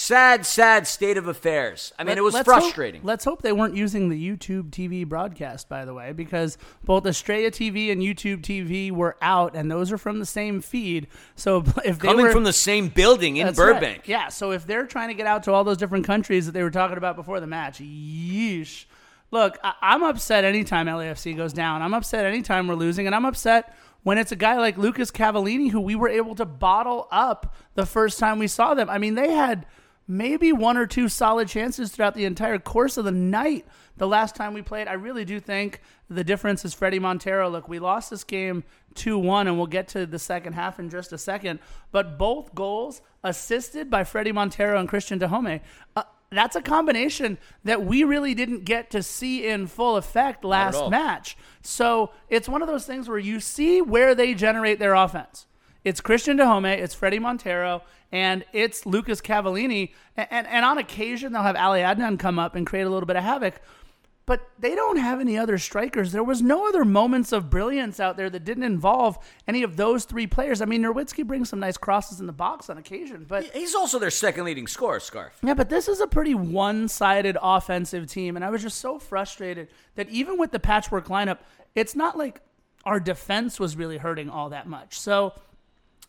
Sad, sad state of affairs. I mean, it was Let's hope- frustrating. let's hope they weren't using the YouTube TV broadcast, by the way, because both Estrella TV and YouTube TV were out, and those are from the same feed. So (laughs) if they Coming were from the same building in That's right. Burbank. Yeah, so if they're trying to get out to all those different countries that they were talking about before the match, yeesh. Look, I- I'm upset anytime LAFC goes down. I'm upset anytime we're losing, and I'm upset when it's a guy like Lucas Cavallini who we were able to bottle up the first time we saw them. I mean, they had maybe one or two solid chances throughout the entire course of the night. The last time we played, I really do think the difference is Fredy Montero. Look, we lost this game 2 1, and we'll get to the second half in just a second. But both goals assisted by Fredy Montero and Christian Dajome. Uh, that's a combination that we really didn't get to see in full effect last match. So it's one of those things where you see where they generate their offense. It's Christian Dajome, it's Fredy Montero, and it's Lucas Cavallini. And, and, and on occasion, they'll have Ali Adnan come up and create a little bit of havoc. but they don't have any other strikers. There was no other moments of brilliance out there that didn't involve any of those three players. I mean, Nowitzki brings some nice crosses in the box on occasion, but He's also their second leading scorer, Scarf. yeah, but this is a pretty one-sided offensive team, and I was just so frustrated that even with the patchwork lineup, it's not like our defense was really hurting all that much. So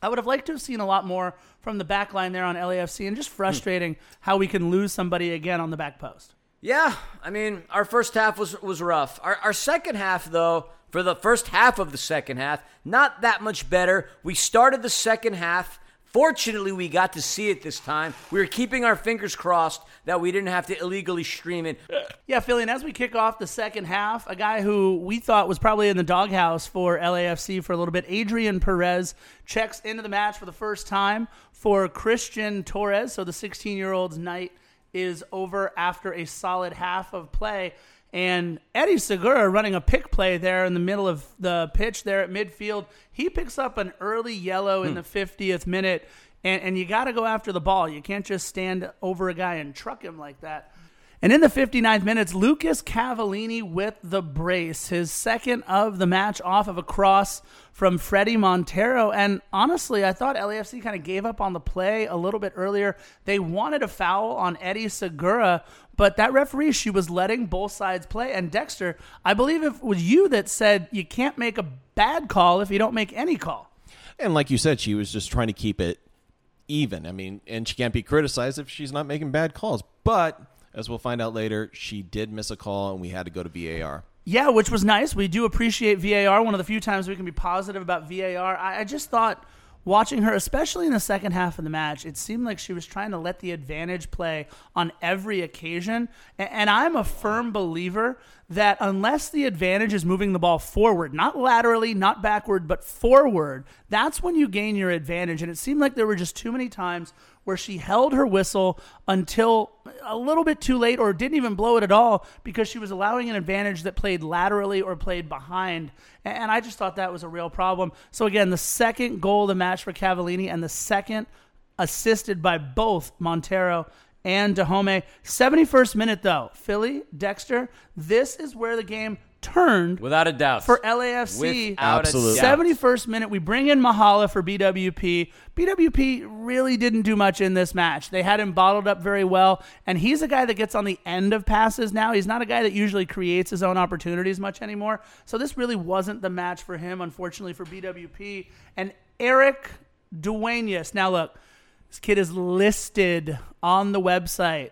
I would have liked to have seen a lot more from the back line there on LAFC, and just frustrating how we can lose somebody again on the back post. Yeah, I mean, our first half was was rough. Our our second half, though, for the first half of the second half, not that much better. We started the second half. Fortunately, we got to see it this time. We were keeping our fingers crossed that we didn't have to illegally stream it. Yeah, Philly, and as we kick off the second half, a guy who we thought was probably in the doghouse for LAFC for a little bit, Adrian Perez, checks into the match for the first time for Christian Torres. So the 16 year old's night is over after a solid half of play. And Eddie Segura running a pick play there in the middle of the pitch there at midfield. He picks up an early yellow in hmm. the 50th minute. And, and you got to go after the ball. You can't just stand over a guy and truck him like that. And in the 59th minutes, Lucas Cavallini with the brace, his second of the match off of a cross from Fredy Montero. And honestly, I thought LAFC kind of gave up on the play a little bit earlier. They wanted a foul on Eddie Segura, but that referee, she was letting both sides play. And Dexter, I believe it was you that said you can't make a bad call if you don't make any call. And like you said, she was just trying to keep it even. I mean, and she can't be criticized if she's not making bad calls. But as we'll find out later, she did miss a call, and we had to go to VAR. Yeah, which was nice. We do appreciate VAR. One of the few times we can be positive about VAR. I, I just thought watching her, especially in the second half of the match, it seemed like she was trying to let the advantage play on every occasion. And, I'm a firm believer that unless the advantage is moving the ball forward, not laterally, not backward, but forward, that's when you gain your advantage. And it seemed like there were just too many times where she held her whistle until a little bit too late or didn't even blow it at all because she was allowing an advantage that played laterally or played behind. And I just thought that was a real problem. So, again, the second goal of the match for Cavallini and the second assisted by both Montero and Dajome. 71st minute, though. Philly, Dexter, this is where the game turned Without a doubt. for LAFC. Without Absolutely. a 71st minute, we bring in Mahala for BWP. BWP really didn't do much in this match. They had him bottled up very well, and he's a guy that gets on the end of passes now. He's not a guy that usually creates his own opportunities much anymore. So this really wasn't the match for him, unfortunately, for BWP. And Erik Dueñas. Now, look, this kid is listed on the website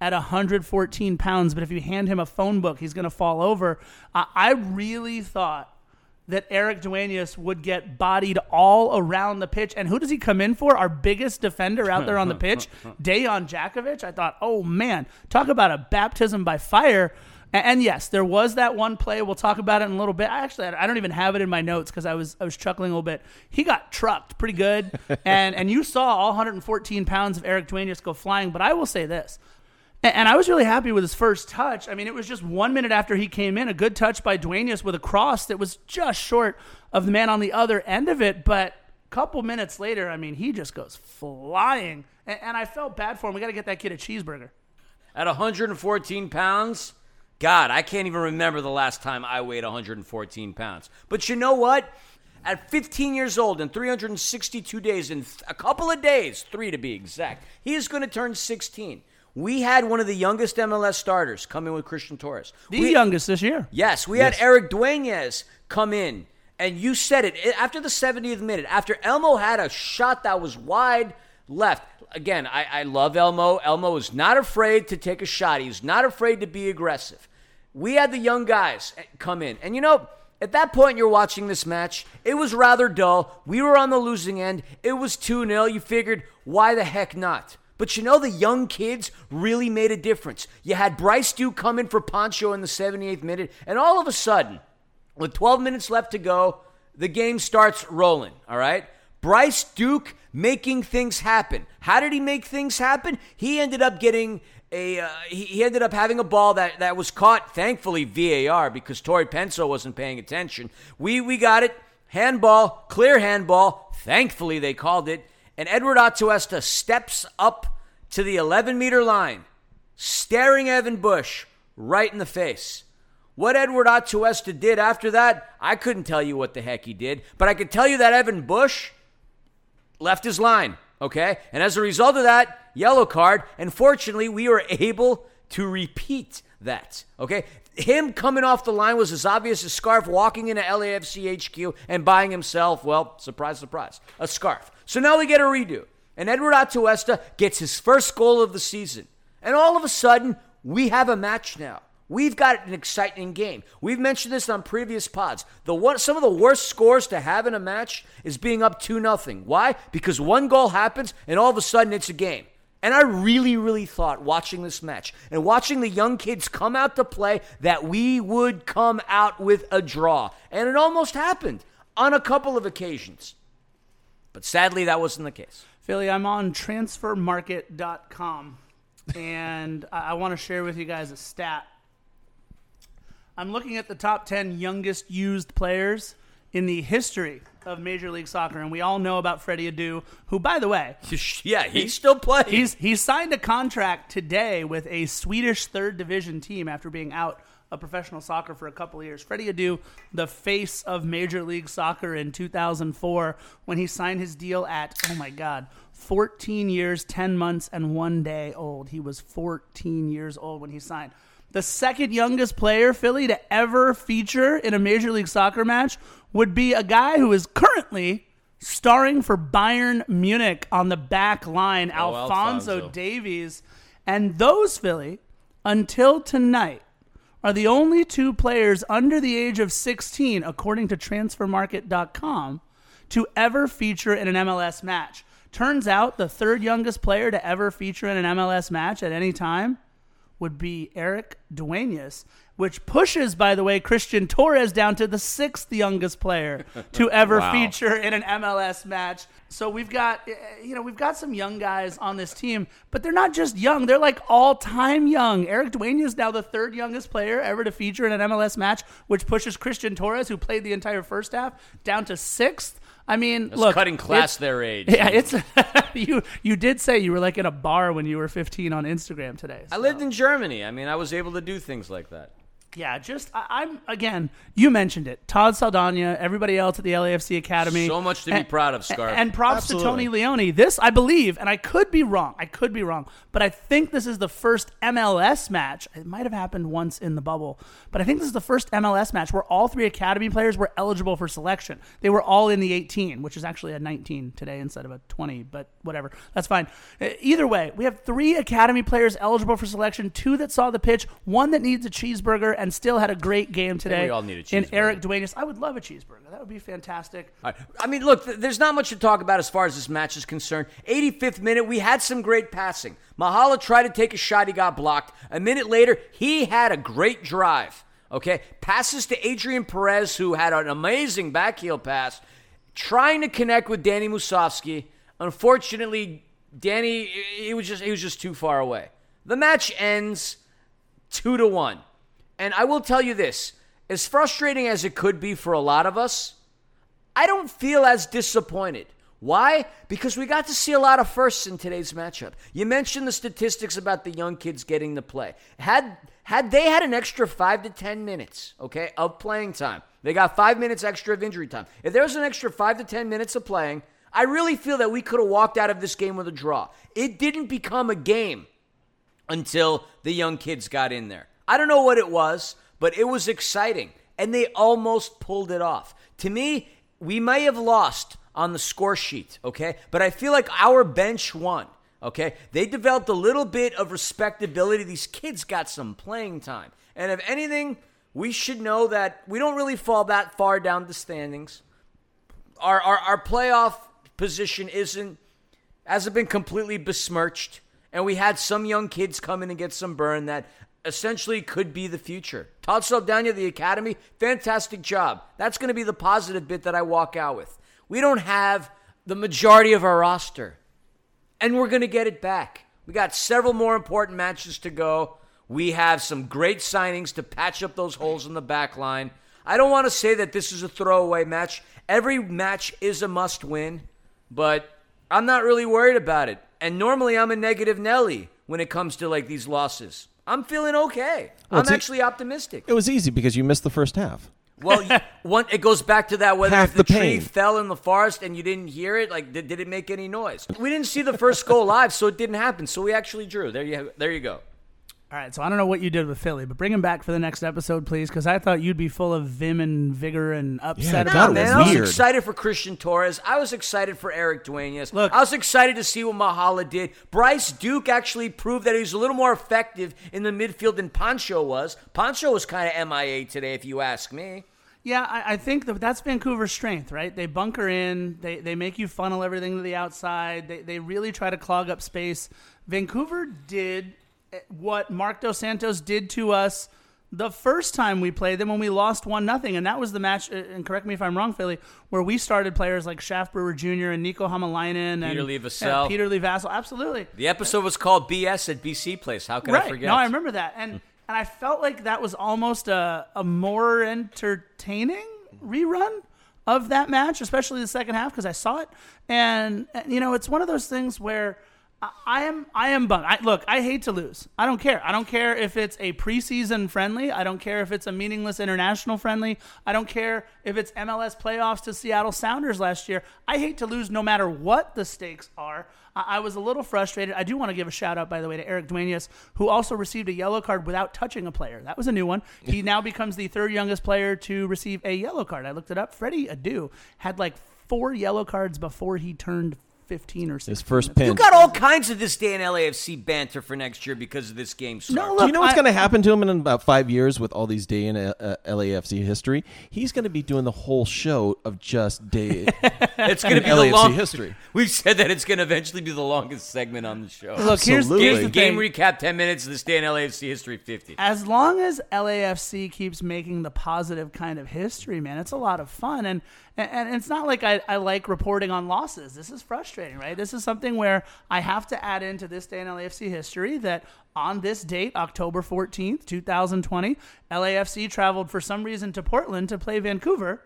at 114 pounds, but if you hand him a phone book, he's going to fall over. I, I really thought that Erik Dueñas would get bodied all around the pitch. And who does he come in for? Our biggest defender out there on the (laughs) pitch, Dejan Jakovic. I thought, oh man, talk about a baptism by fire. A- And yes, there was that one play. We'll talk about it in a little bit. I actually, I don't even have it in my notes because I was I was chuckling a little bit. He got trucked pretty good, (laughs) and and you saw all 114 pounds of Erik Dueñas go flying. But I will say this, and, and I was really happy with his first touch. I mean, it was just one minute after he came in, a good touch by Duenas with a cross that was just short of the man on the other end of it. But a couple minutes later, I mean, he just goes flying, and, and I felt bad for him. We got to get that kid a cheeseburger. At 114 pounds, God, I can't even remember the last time I weighed 114 pounds. But you know what? At 15 years old and 362 days, in th- a couple of days, three to be exact, he is going to turn 16. We had one of the youngest MLS starters come in with Christian Torres. The We- youngest this year. Yes, we had Erik Dueñas come in, and you said it It- after the 70th minute. After Elmo had a shot that was wide left. Again, I, I love Elmo. Elmo is not afraid to take a shot. He's not afraid to be aggressive. We had the young guys come in, and you know. At that point, you're watching this match. It was rather dull. We were on the losing end. It was 2 0. You figured, why the heck not? But you know, the young kids really made a difference. You had Bryce Duke come in for Poncho in the 78th minute, and all of a sudden, with 12 minutes left to go, the game starts rolling, all right? Bryce Duke making things happen. How did he make things happen? He ended up getting a uh, he, ended up having a ball that, that was caught thankfully VAR because Tori Penso wasn't paying attention. We we got it. Handball, clear handball. Thankfully they called it. And Eduard Atuesta steps up to the 11 meter line, staring Evan Bush right in the face. What Eduard Atuesta did after that, I couldn't tell you what the heck he did, but I could tell you that Evan Bush left his line, okay? And as a result of that, yellow card, and fortunately, we were able to repeat that, okay? Him coming off the line was as obvious as Scarf walking into LAFC HQ and buying himself, well, surprise, surprise, a scarf. So now we get a redo. And Eduard Atuesta gets his first goal of the season. And all of a sudden, we have a match now. We've got an exciting game. We've mentioned this on previous pods. The one, some of the worst scores to have in a match is being up 2 nothing. Why? Because one goal happens and all of a sudden it's a game. And I really, really thought watching this match and watching the young kids come out to play that we would come out with a draw. And it almost happened on a couple of occasions. But sadly, that wasn't the case. Philly, I'm on transfermarkt.com and I, want to share with you guys a stat. I'm looking at the top 10 youngest used players in the history of Major League Soccer, and we all know about Freddy Adu, who, by the way, (laughs) Yeah, he's still playing. he's he signed a contract today with a Swedish third division team after being out of professional soccer for a couple of years. Freddy Adu, the face of Major League Soccer in 2004, when he signed his deal at oh my god, 14 years, 10 months, and one day old. He was 14 years old when he signed. The second youngest player, Philly, to ever feature in a Major League Soccer match would be a guy who is currently starring for Bayern Munich on the back line, Oh, Alphonso, Alphonso. Davies. And those, Philly, until tonight, are the only two players under the age of 16, according to transfermarkt.com, to ever feature in an MLS match. Turns out the third youngest player to ever feature in an MLS match at any time would be Erik Dueñas, which pushes, by the way, Christian Torres down to the sixth youngest player (laughs) to ever Wow. feature in an MLS match. So we've got, eh, you know, we've got some young guys on this team, but they're not just young; they're like all-time young. Erik Dueñas is now the third youngest player ever to feature in an MLS match, which pushes Christian Torres, who played the entire first half, down to sixth. I mean, That's look, cutting class their age. (laughs) Yeah, it's (laughs) you. You did say you were like in a bar when you were 15 on Instagram today. I lived in Germany. I mean, I was able to do things like that. Yeah, just I, I'm again. You mentioned it, Todd Saldana, everybody else at the LAFC Academy. So much to be proud of, Scarf. And props to Tony Leone. This I believe, and I could be wrong. I could be wrong, but I think this is the first MLS match. It might have happened once in the bubble, but I think this is the first MLS match where all three Academy players were eligible for selection. They were all in the 18, which is actually a 19 today instead of a 20. But whatever, that's fine. Either way, we have three Academy players eligible for selection. Two that saw the pitch, one that needs a cheeseburger, and still had a great game today. we all need a cheeseburger. Erik Dueñas, I would love a cheeseburger. That would be fantastic. Right. I mean, look, th- there's not much to talk about as far as this match is concerned. 85th minute, we had some great passing. Mahala tried to take a shot, he got blocked. A minute later, he had a great drive. Okay, passes to Adrian Perez, who had an amazing backheel pass, trying to connect with Danny Musovski. Unfortunately, Danny, he was just he was just too far away. The match ends two to one. And I will tell you this: as frustrating as it could be for a lot of us, I don't feel as disappointed. Why? Because we got to see a lot of firsts in today's matchup. You mentioned the statistics about the young kids getting the play. Had had they had an extra five to ten minutes, okay, of playing time, they got five minutes extra of injury time. If there was an extra five to ten minutes of playing, I really feel that we could have walked out of this game with a draw. It didn't become a game until the young kids got in there. I don't know what it was, but it was exciting. And they almost pulled it off. To me, we may have lost on the score sheet, okay? But I feel like our bench won, okay? They developed a little bit of respectability. These kids got some playing time. And if anything, we should know that we don't really fall that far down the standings. Our, our, our playoff position isn't hasn't been completely besmirched. And we had some young kids come in and get some burn that essentially could be the future. Todd Saldana, the academy, fantastic job. That's going to be the positive bit that I walk out with. We don't have the majority of our roster, and we're going to get it back. We got several more important matches to go. We have some great signings to patch up those holes in the back line. I don't want to say that this is a throwaway match. Every match is a must win, but I'm not really worried about it. And normally I'm a negative Nelly when it comes to like these losses. I'm feeling okay. Well, I'm it's e- actually optimistic. It was easy because you missed the first half. Well, you- (laughs) one it goes back to that whether Half the, the tree fell in the forest and you didn't hear it, like did, did it make any noise? We didn't see the first goal (laughs) live, so it didn't happen. So we actually drew. There you there you go. All right, so I don't know what you did with Philly, but bring him back for the next episode, please, because I thought you'd be full of vim and vigor and upset Yeah, about God, Nah, it man, I was excited for Christian Torres. I was excited for Erik Dueñas. Look- I was excited to see what Mahala did. Bryce Duke actually proved that he was a little more effective in the midfield than Pancho was. Pancho was kind of MIA today, if you ask me. Yeah, I, I think that that's Vancouver's strength, right? They bunker in, they, they make you funnel everything to the outside, they, they really try to clog up space. Vancouver did what Marc Dos Santos did to us the first time we played them when we lost 1 nothing, and that was the match, eh, and correct me if I'm wrong, Philly, where we started players like Shaft Brewer Jr. and Nico Hamalainen and Peter Lee Vassell. Peter Lee Vassell. Absolutely. The episode was called BS at BC Place. How can right. I forget? No, I remember that, and and I felt like that was almost a a more entertaining rerun of that match, especially the second half because I saw it, and, and you know it's one of those things where. I- I am I am bummed. I, look, I hate to lose. I don't care. I don't care if it's a preseason friendly. I don't care if it's a meaningless international friendly. I don't care if it's MLS playoffs to Seattle Sounders last year. I hate to lose no matter what the stakes are. I, I was a little frustrated. I do want to give a shout out, by the way, to Erik Dueñas, who also received a yellow card without touching a player. That was a new one. He (laughs) now becomes the third youngest player to receive a yellow card. I looked it up. Freddy Adu had like four yellow cards before he turned 15 or 16. His first pin. You pinch. got all kinds of this day in LAFC banter for next year because of this game. Start. No, Do you know what's going to happen to him in about five years with all these day in uh, uh, LAFC history? He's going to be doing the whole show of just day (laughs) it's going to be the LAFC long history. We've said that it's going to eventually be the longest segment on the show. Look, here's, Absolutely. here's the game thing. recap: ten minutes. This day in LAFC history: fifty. as long as LAFC keeps making the positive kind of history, man, it's a lot of fun. And and, and it's not like I, I like reporting on losses. This is frustrating, right? This is something where I have to add into this day in LAFC history that on this date, October 14th, 2020, LAFC traveled for some reason to Portland to play Vancouver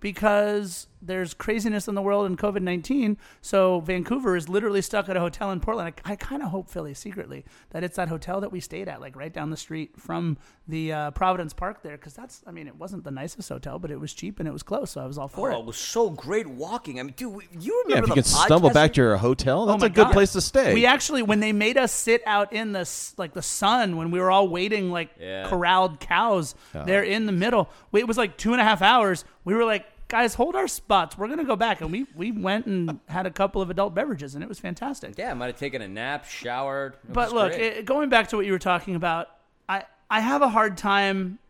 because there's craziness in the world and COVID 19. So Vancouver is literally stuck at a hotel in Portland. I, I kind of hope, Philly, secretly, that it's that hotel that we stayed at, like right down the street from the uh, Providence Park there. Because that's, I mean, it wasn't the nicest hotel, but it was cheap and it was close. So I was all for Oh, it. it was so great walking. I mean, dude, you remember Yeah, remember if you the can stumble back to your hotel, that's Oh a good God. place to stay. We actually, when they made us sit out in the like the sun when we were all waiting like Yeah. corralled cows there in the middle, it was like two and a half hours. We were like, guys, hold our spots. We're gonna go back, and we we went and had a couple of adult beverages, and it was fantastic. Yeah, I might have taken a nap, showered. It But look, it, going back to what you were talking about, I I have a hard time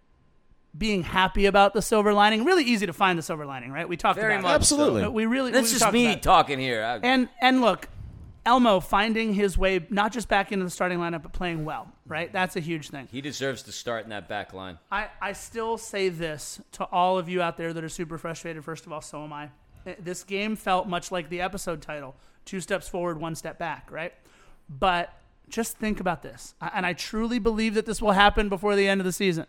being happy about the silver lining. Really easy to find the silver lining, right? We talked Very about much it. Absolutely. But we really That's we just me talking here. I- And and look, Elmo finding his way not just back into the starting lineup but playing well, right? That's a huge thing. he deserves to start in that back line. I, I still say this to all of you out there that are super frustrated. First of all, so am I. Eh, This game felt much like the episode title two steps forward, one step back, right? But just think about this. And I truly believe that this will happen before the end of the season.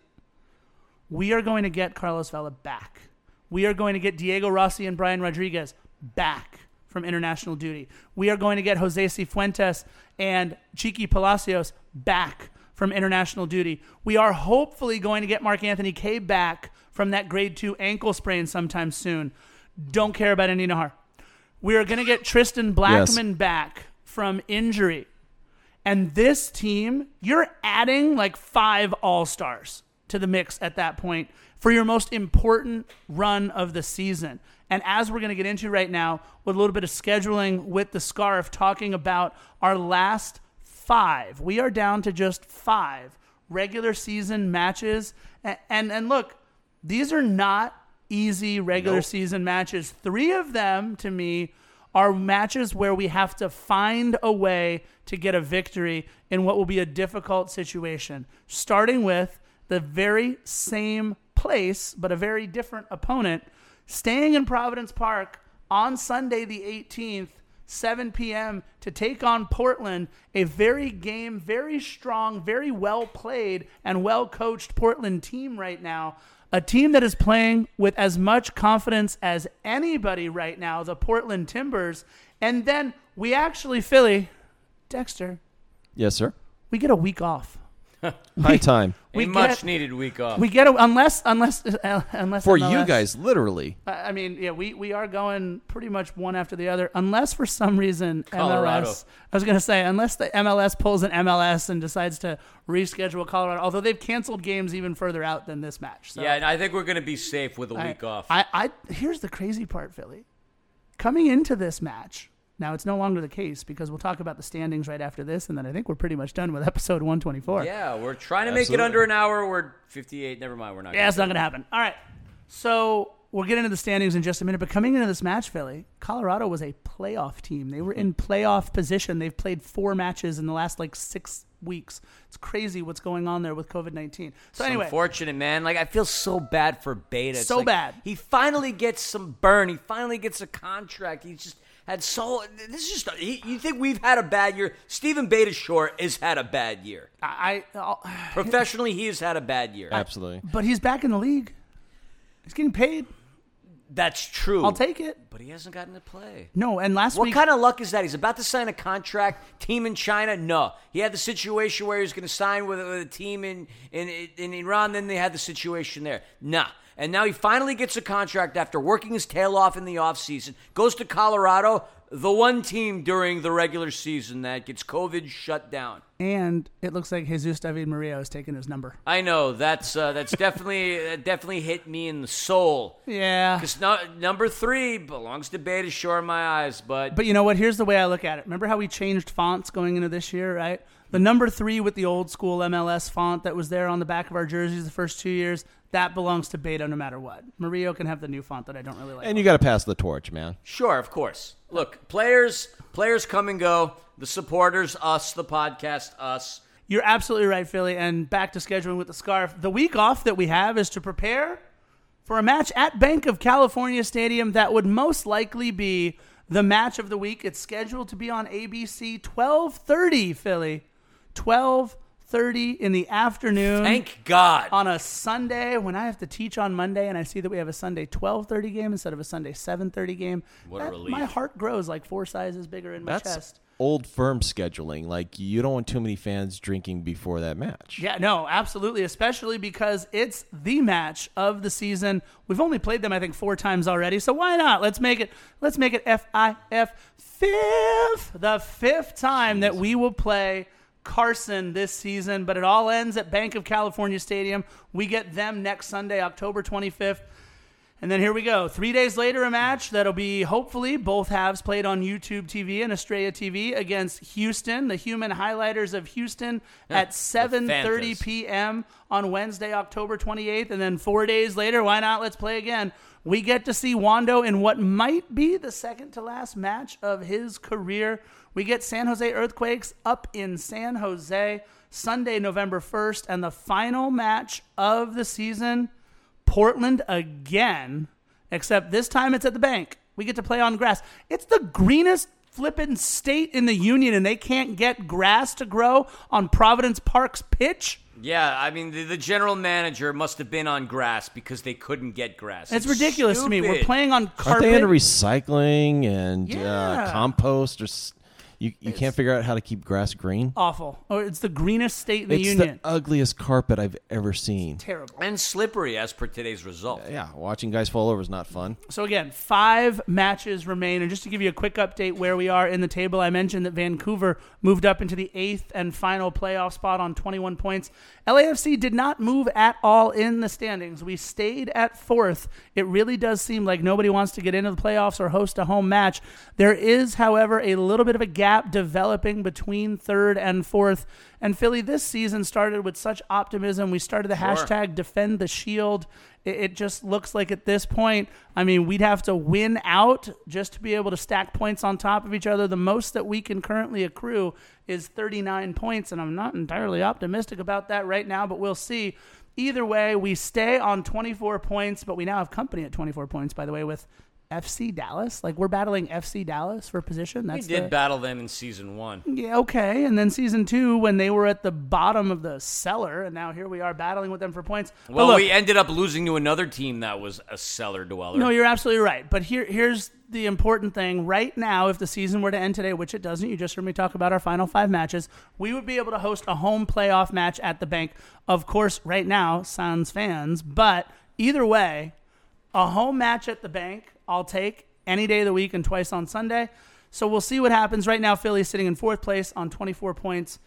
We are going to get Carlos Vela back. We are going to get Diego Rossi and Brian Rodriguez back from international duty. We are going to get Jose Cifuentes and Chiqui Palacios back from international duty. We are hopefully going to get Mark-Anthony Kaye back from that grade two ankle sprain sometime soon. Don't care about Andy Najar. We are going to get Tristan Blackmon back from injury. And this team, you're adding like five all stars to the mix at that point for your most important run of the season. And as we're going to get into right now, with a little bit of scheduling with the scarf, talking about our last five, we are down to just five regular season matches. And, and, and look, these are not easy regular Nope. season matches. Three of them, to me, are matches where we have to find a way to get a victory in what will be a difficult situation. Starting with the very same place, but a very different opponent, staying in Providence Park on Sunday, the 18th. 7 p.m. to take on Portland, a very game, very strong, very well played, and well coached Portland team right now. A team that is playing with as much confidence as anybody right now, the Portland Timbers. And then we actually, Philly, Dexter, yes, sir. we get a week off. (laughs) High time A We much get- needed week off. We get a, unless unless uh, unless for you guys, literally. I I mean, yeah, we, we are going pretty much one after the other, unless for some reason Colorado. MLS. I was going to say, unless the MLS pulls an MLS and decides to reschedule Colorado, although they've canceled games even further out than this match. So yeah, and I think we're going to be safe with a I, week off. I, I here's the crazy part, Philly. Coming into this match, now it's no longer the case because we'll talk about the standings right after this, and then I think we're pretty much done with (laughs) episode 124. yeah, we're trying to make it under an hour. We're 58. Never mind. We're not. Yeah, gonna it's not going to happen. All right. So we'll get into the standings in just a minute. But coming into this match, Philly, Colorado was a playoff team. They were in mm-hmm. playoff position. They've played four matches in the last like six weeks. It's crazy what's going on there with COVID 19. So, It's anyway, unfortunate, man. Like I feel so bad for Beta. It's So like, bad. He finally gets some burn. He finally gets a contract. He's just had so. This is just. He, you think we've had a bad year? Steven Beitashour has had a bad year. I, I, Professionally, he has had a bad year. Absolutely. but he's back in the league. He's getting paid. That's true. I'll take it. But he hasn't gotten to play. No, and last What week, kind of luck is that? He's about to sign a contract. Team in China? No. He had the situation where he was going to sign with, with a team in, in in Iran. Then they had the situation there. Nah. And now he finally gets a contract after working his tail off in the offseason. Goes to Colorado, the one team during the regular season that gets COVID shut down. and it looks like Jesus David Maria has taken his number. I know that's uh, that's definitely (laughs) that definitely hit me in the soul. Yeah. Because no, number three belongs to Beitashour in my eyes, but But you know what? Here's the way I look at it. Remember how we changed fonts going into this year, right? The number three with the old school MLS font that was there on the back of our jerseys the first two years, that belongs to Beta no matter what. Mario can have the new font that I don't really like. And you got to pass the torch, man. Sure, of course. Look, players players come and go. The supporters, us, the podcast, us. You're absolutely right, Philly. And back to scheduling with the scarf. The week off that we have is to prepare for a match at Bank of California Stadium that would most likely be the match of the week. It's scheduled to be on ABC 12:30, Philly. 12:30 in the afternoon. Thank God. on a Sunday when I have to teach on Monday and I see that we have a Sunday 12:30 game instead of a Sunday 7:30 game. What a relief. My heart grows like four sizes bigger in my That's chest. old firm scheduling. Like you don't want too many fans drinking before that match. Yeah, no, absolutely, especially because it's the match of the season. We've only played them I think 4 times already, so why not? Let's make it let's make it F I F fifth, the fifth time that we will play Carson this season, but it all ends at Bank of California Stadium. We get them next Sunday, October 25th. And then here we go. Three days later, a match that'll be hopefully both halves played on YouTube TV and Estrella TV against Houston, the Human Highlighters of Houston, at 7:30 p.m. on Wednesday, October 28th. And then four days later, why not? Let's play again. We get to see Wando in what might be the second to last match of his career. We get San Jose Earthquakes up in San Jose Sunday, November 1st, and the final match of the season. Portland again, except this time it's at the bank. We get to play on grass. It's the greenest flippin' state in the union, and they can't get grass to grow on Providence Park's pitch. Yeah, I mean, the, the general manager must have been on grass because they couldn't get grass. It's ridiculous to me. We're playing on Aren't they into recycling and Yeah. uh, compost? Or s- you you can't figure out how to keep grass green. Awful. Or it's the greenest state in the Union. it's union. the ugliest carpet I've ever seen. Terrible. And slippery as per today's result. Yeah, watching guys fall over is not fun. So again, five matches remain, and just to give you a quick update where we are in the table, I mentioned that Vancouver moved up into the eighth and final playoff spot on 21 points. LAFC did not move at all in the standings. We stayed at fourth. It really does seem like nobody wants to get into the playoffs or host a home match. There is, however, a little bit of a gap developing between third and fourth. And Philly this season started with such optimism. We started the hashtag defend the shield. It, it just looks like at this point, I mean, we'd have to win out just to be able to stack points on top of each other. The most that we can currently accrue is 39 points, and I'm not entirely optimistic about that right now, but we'll see. Either way, we stay on 24 points, but we now have company at 24 points, by the way, with FC Dallas. Like, we're battling FC Dallas for position. That's we did the- battle them in season one. yeah, okay. And then season two, when they were at the bottom of the cellar, and now here we are battling with them for points. Well, look, we ended up losing to another team that was a cellar dweller. no, you're absolutely right. But here, here's the important thing. Right now, if the season were to end today, which it doesn't, you just heard me talk about our final five matches, we would be able to host a home playoff match at the bank. Of course, right now, Suns fans, but either way, a home match at the bank, I'll take any day of the week and twice on Sunday. So we'll see what happens. Right now, Philly's sitting in fourth place on 24 points.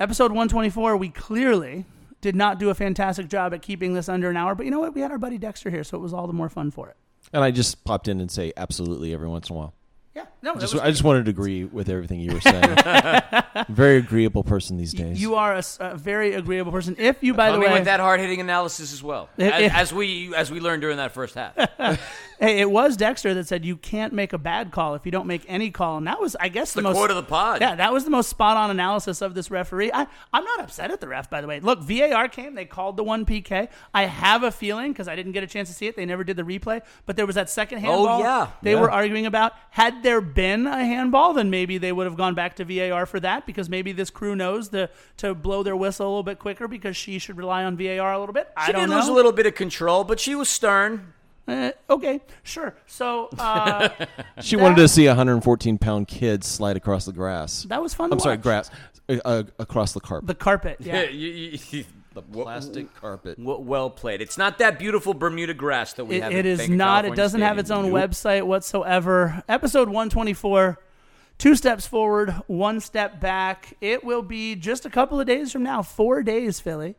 Episode 124, we clearly did not do a fantastic job at keeping this under an hour, but you know what? We had our buddy Dexter here, so it was all the more fun for it. And I just popped in and say absolutely every once in a while. Yeah, no, Just, I just wanted to agree with everything you were saying. (laughs) Very agreeable person these days. You are a very agreeable person. If you, by the Coming way, with that hard hitting analysis as well, If- as, if- as we as we learned during that first half. (laughs) hey, it was Dexter that said you can't make a bad call if you don't make any call, and that was, I guess, the, the most quote of the pod. Yeah, that was the most spot on analysis of this referee. I, I'm not upset at the ref, by the way. Look, VAR came, they called the one PK. I have a feeling, because I didn't get a chance to see it, they never did the replay, but there was that second oh, handball Oh yeah. they Yeah. were arguing about. Had there been a handball, then maybe they would have gone back to VAR for that, because maybe this crew knows the, to blow their whistle a little bit quicker because she should rely on VAR a little bit. I She don't did know. lose a little bit of control, but she was stern. Eh, okay, sure. So uh, (laughs) she wanted to see a 114 pound kid slide across the grass. that was fun to I'm sorry, watch. grass. Uh, uh, across the carpet. The carpet, yeah. (laughs) You- you- you- the (laughs) plastic carpet. w- well played. It's not that beautiful Bermuda grass that we It, have. it at is Banc of not. It California doesn't have its Stadium. own website whatsoever. Episode 124, two steps forward, one step back. It will be just a couple of days from now, four days, Philly,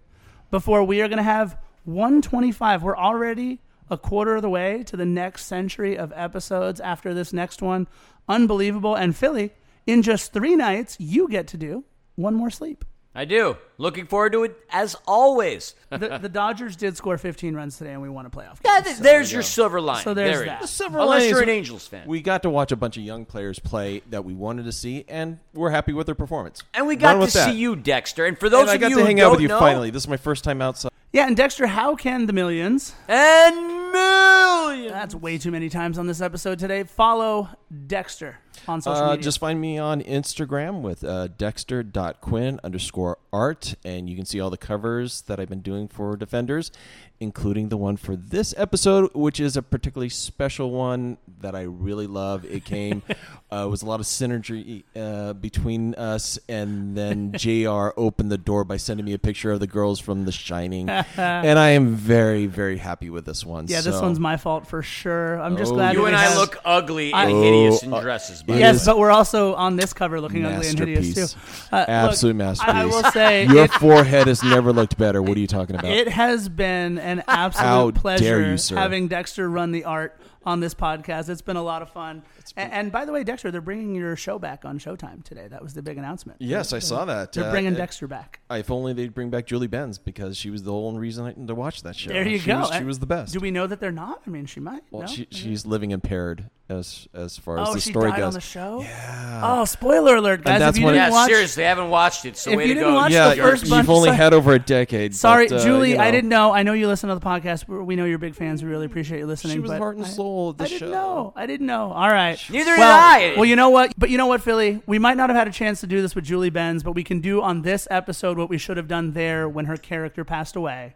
before we are going to have 125. We're already a quarter of the way to the next century of episodes after this next one. Unbelievable. And Philly, in just three nights, you get to do one more sleep. I do. Looking forward to it as always. The, the Dodgers did score 15 runs today, and we won a playoff. Yeah, game. th- there's your silver line. So there's There it that. is. The silver Unless line you're an Angels fan. We got to watch a bunch of young players play that we wanted to see, and we're happy with their performance. and we Run got to with that. see you, Dexter. And for those And I got you to hang out with you know, finally. This is my first time outside. Yeah, and Dexter, how can the millions and millions. That's way too many times on this episode today. Follow Dexter on social Uh, media. just find me on Instagram with uh, dexter.quinn underscore art, and you can see all the covers that I've been doing for Defenders, including the one for this episode, which is a particularly special one that I really love. It came, (laughs) uh, it was a lot of synergy uh, between us, and then (laughs) JR opened the door by sending me a picture of the girls from The Shining, (laughs) and I am very, very happy with this one. yeah, this one's my fault for sure. I'm just Oh, glad You and I has- look ugly I- and hideous Oh, in uh, dresses. Yes, but we're also on this cover looking ugly and hideous too. Uh, look, Absolute I, masterpiece. I will say (laughs) Your it, forehead has never looked better. What are you talking about? it has been an absolute How pleasure you, having Dexter run the art on this podcast. It's been a lot of fun. And, and by the way, Dexter, they're bringing your show back on Showtime today. That was the big announcement. yes, I saw that. They're Uh, bringing uh, Dexter back. If only they'd bring back Julie Benz because she was the only reason I, to watch that show. There you she go. Was, she was the best. Do we know that they're not? I mean, she might. well, no? she, she's living impaired as as far as oh, the she story died goes. on the show. Yeah. Oh, spoiler alert, guys! that's if you didn't yeah, watch, seriously, I haven't watched it. So If way you to didn't go. watch yeah, the first you've bunch- only sorry- had over a decade. Sorry, but, uh, Julie. you I didn't know. I know you listen to the podcast. We we know you're big fans. We really appreciate you listening. She was but heart and I- soul of the I didn't know. I didn't know. All right. Neither did well, I. Well, you know what? But you know what, Philly? We might not have had a chance to do this with Julie Benz, but we can do on this episode what we should have done there when her character passed away.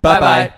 Bye Bye-bye. bye.